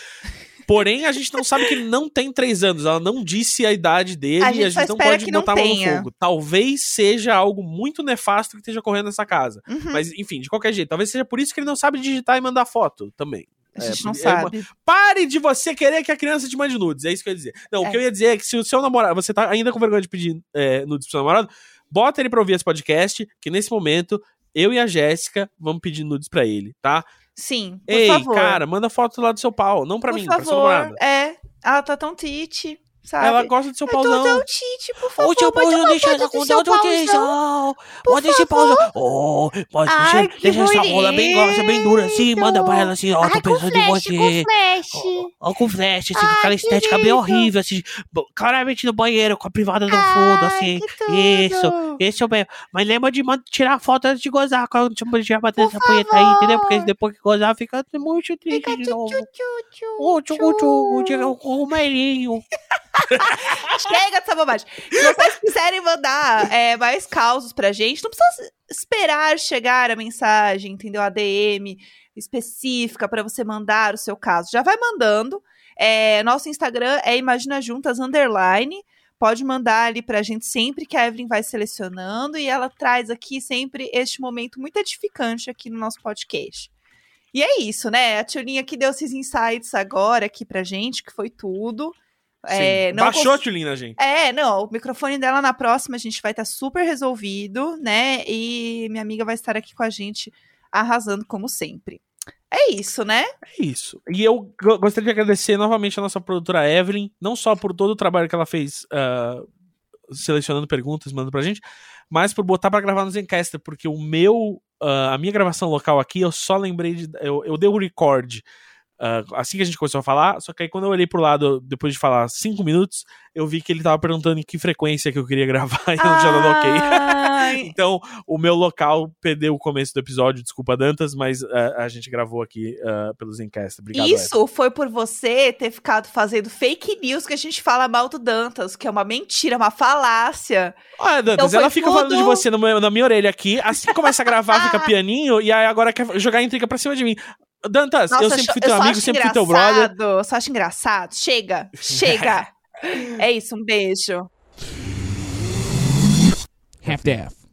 Porém, a gente não sabe que ele não tem três anos. Ela não disse a idade dele A e a gente não pode botar a mão no fogo. Talvez seja algo muito nefasto que esteja ocorrendo nessa casa. Uhum, Mas, enfim, de qualquer jeito. Talvez seja por isso que ele não sabe digitar e mandar foto também. a gente é, não é uma- sabe. Pare de você querer que a criança te mande nudes. É isso que eu ia dizer. Não, o É. que eu ia dizer é que se o seu namorado. Você tá ainda com vergonha de pedir é, nudes pro seu namorado, bota ele pra ouvir esse podcast, que nesse momento. Eu e a Jéssica vamos pedir nudes pra ele, tá? Sim, por Ei, favor. cara, manda foto lá do seu pau. Não pra por mim, pra favor. sua namorada. É, ela tá tão tite, sabe? Ela gosta do seu Eu tô pauzão. tão tite, por favor. Ô, Paulo, uma deixa essa do conta seu pauzão. Pode esse pauzão. Ô, pode, Ai, deixa, deixa essa rola bem grossa, bem dura assim. Manda pra ela assim, ó, Ai, tô com pensando em flash, você. com flash. Ó, com flash, assim, com Ai, aquela que estética bem lindo. horrível, assim, claramente no banheiro, com a privada no Ai, fundo, assim. Isso, esse é o bem. Mas lembra de tirar a foto antes de gozar, quando você já bater essa punheta aí, entendeu? Porque depois que gozar fica muito triste Fica de tchu, novo. tchu, tchu, tchu, Ô, tchugu, tchugu, tchu. tchugu, com o meirinho. Chega dessa bobagem. Se vocês quiserem mandar é, mais causos pra gente, não precisa esperar chegar a mensagem, entendeu? A DM específica pra você mandar o seu caso. Já vai mandando. É, nosso Instagram é Imagina Juntas Underline. Pode mandar ali pra gente sempre que a Evelyn vai selecionando e ela traz aqui sempre este momento muito edificante aqui no nosso podcast. E é isso, né? A Tiolinha que deu esses insights agora aqui pra gente, que foi tudo. É, Baixou a Tulina, gente. é, não, o microfone dela na próxima a gente vai estar super resolvido, né? E minha amiga vai estar aqui com a gente arrasando como sempre. É isso, né? É isso. E eu go- gostaria de agradecer novamente a nossa produtora Evelyn, não só por todo o trabalho que ela fez ah, selecionando perguntas, mandando pra gente, mas por botar pra gravar no Zencaster, porque o meu, ah, a minha gravação local aqui, eu só lembrei de, eu, eu dei o record ah, assim que a gente começou a falar, só que aí quando eu olhei pro lado, depois de falar cinco minutos, eu vi que ele tava perguntando em que frequência que eu queria gravar e eu dado ok. Então, o meu local perdeu o começo do episódio, desculpa, Dantas, mas ah, a gente gravou aqui ah, pelo Zencaster. Obrigado, Ed. Isso foi por você ter ficado fazendo fake news que a gente fala mal do Dantas, que é uma mentira, uma falácia. Olha, Dantas, Então ela fica falando de tudo- você meu- na minha orelha aqui, assim que começa a gravar, fica pianinho, e aí agora quer jogar intriga pra cima de mim. Dantas, eu sempre fui teu amigo, sempre fui teu brother. só acho engraçado. Chega, chega. é isso, um beijo. Half-Death.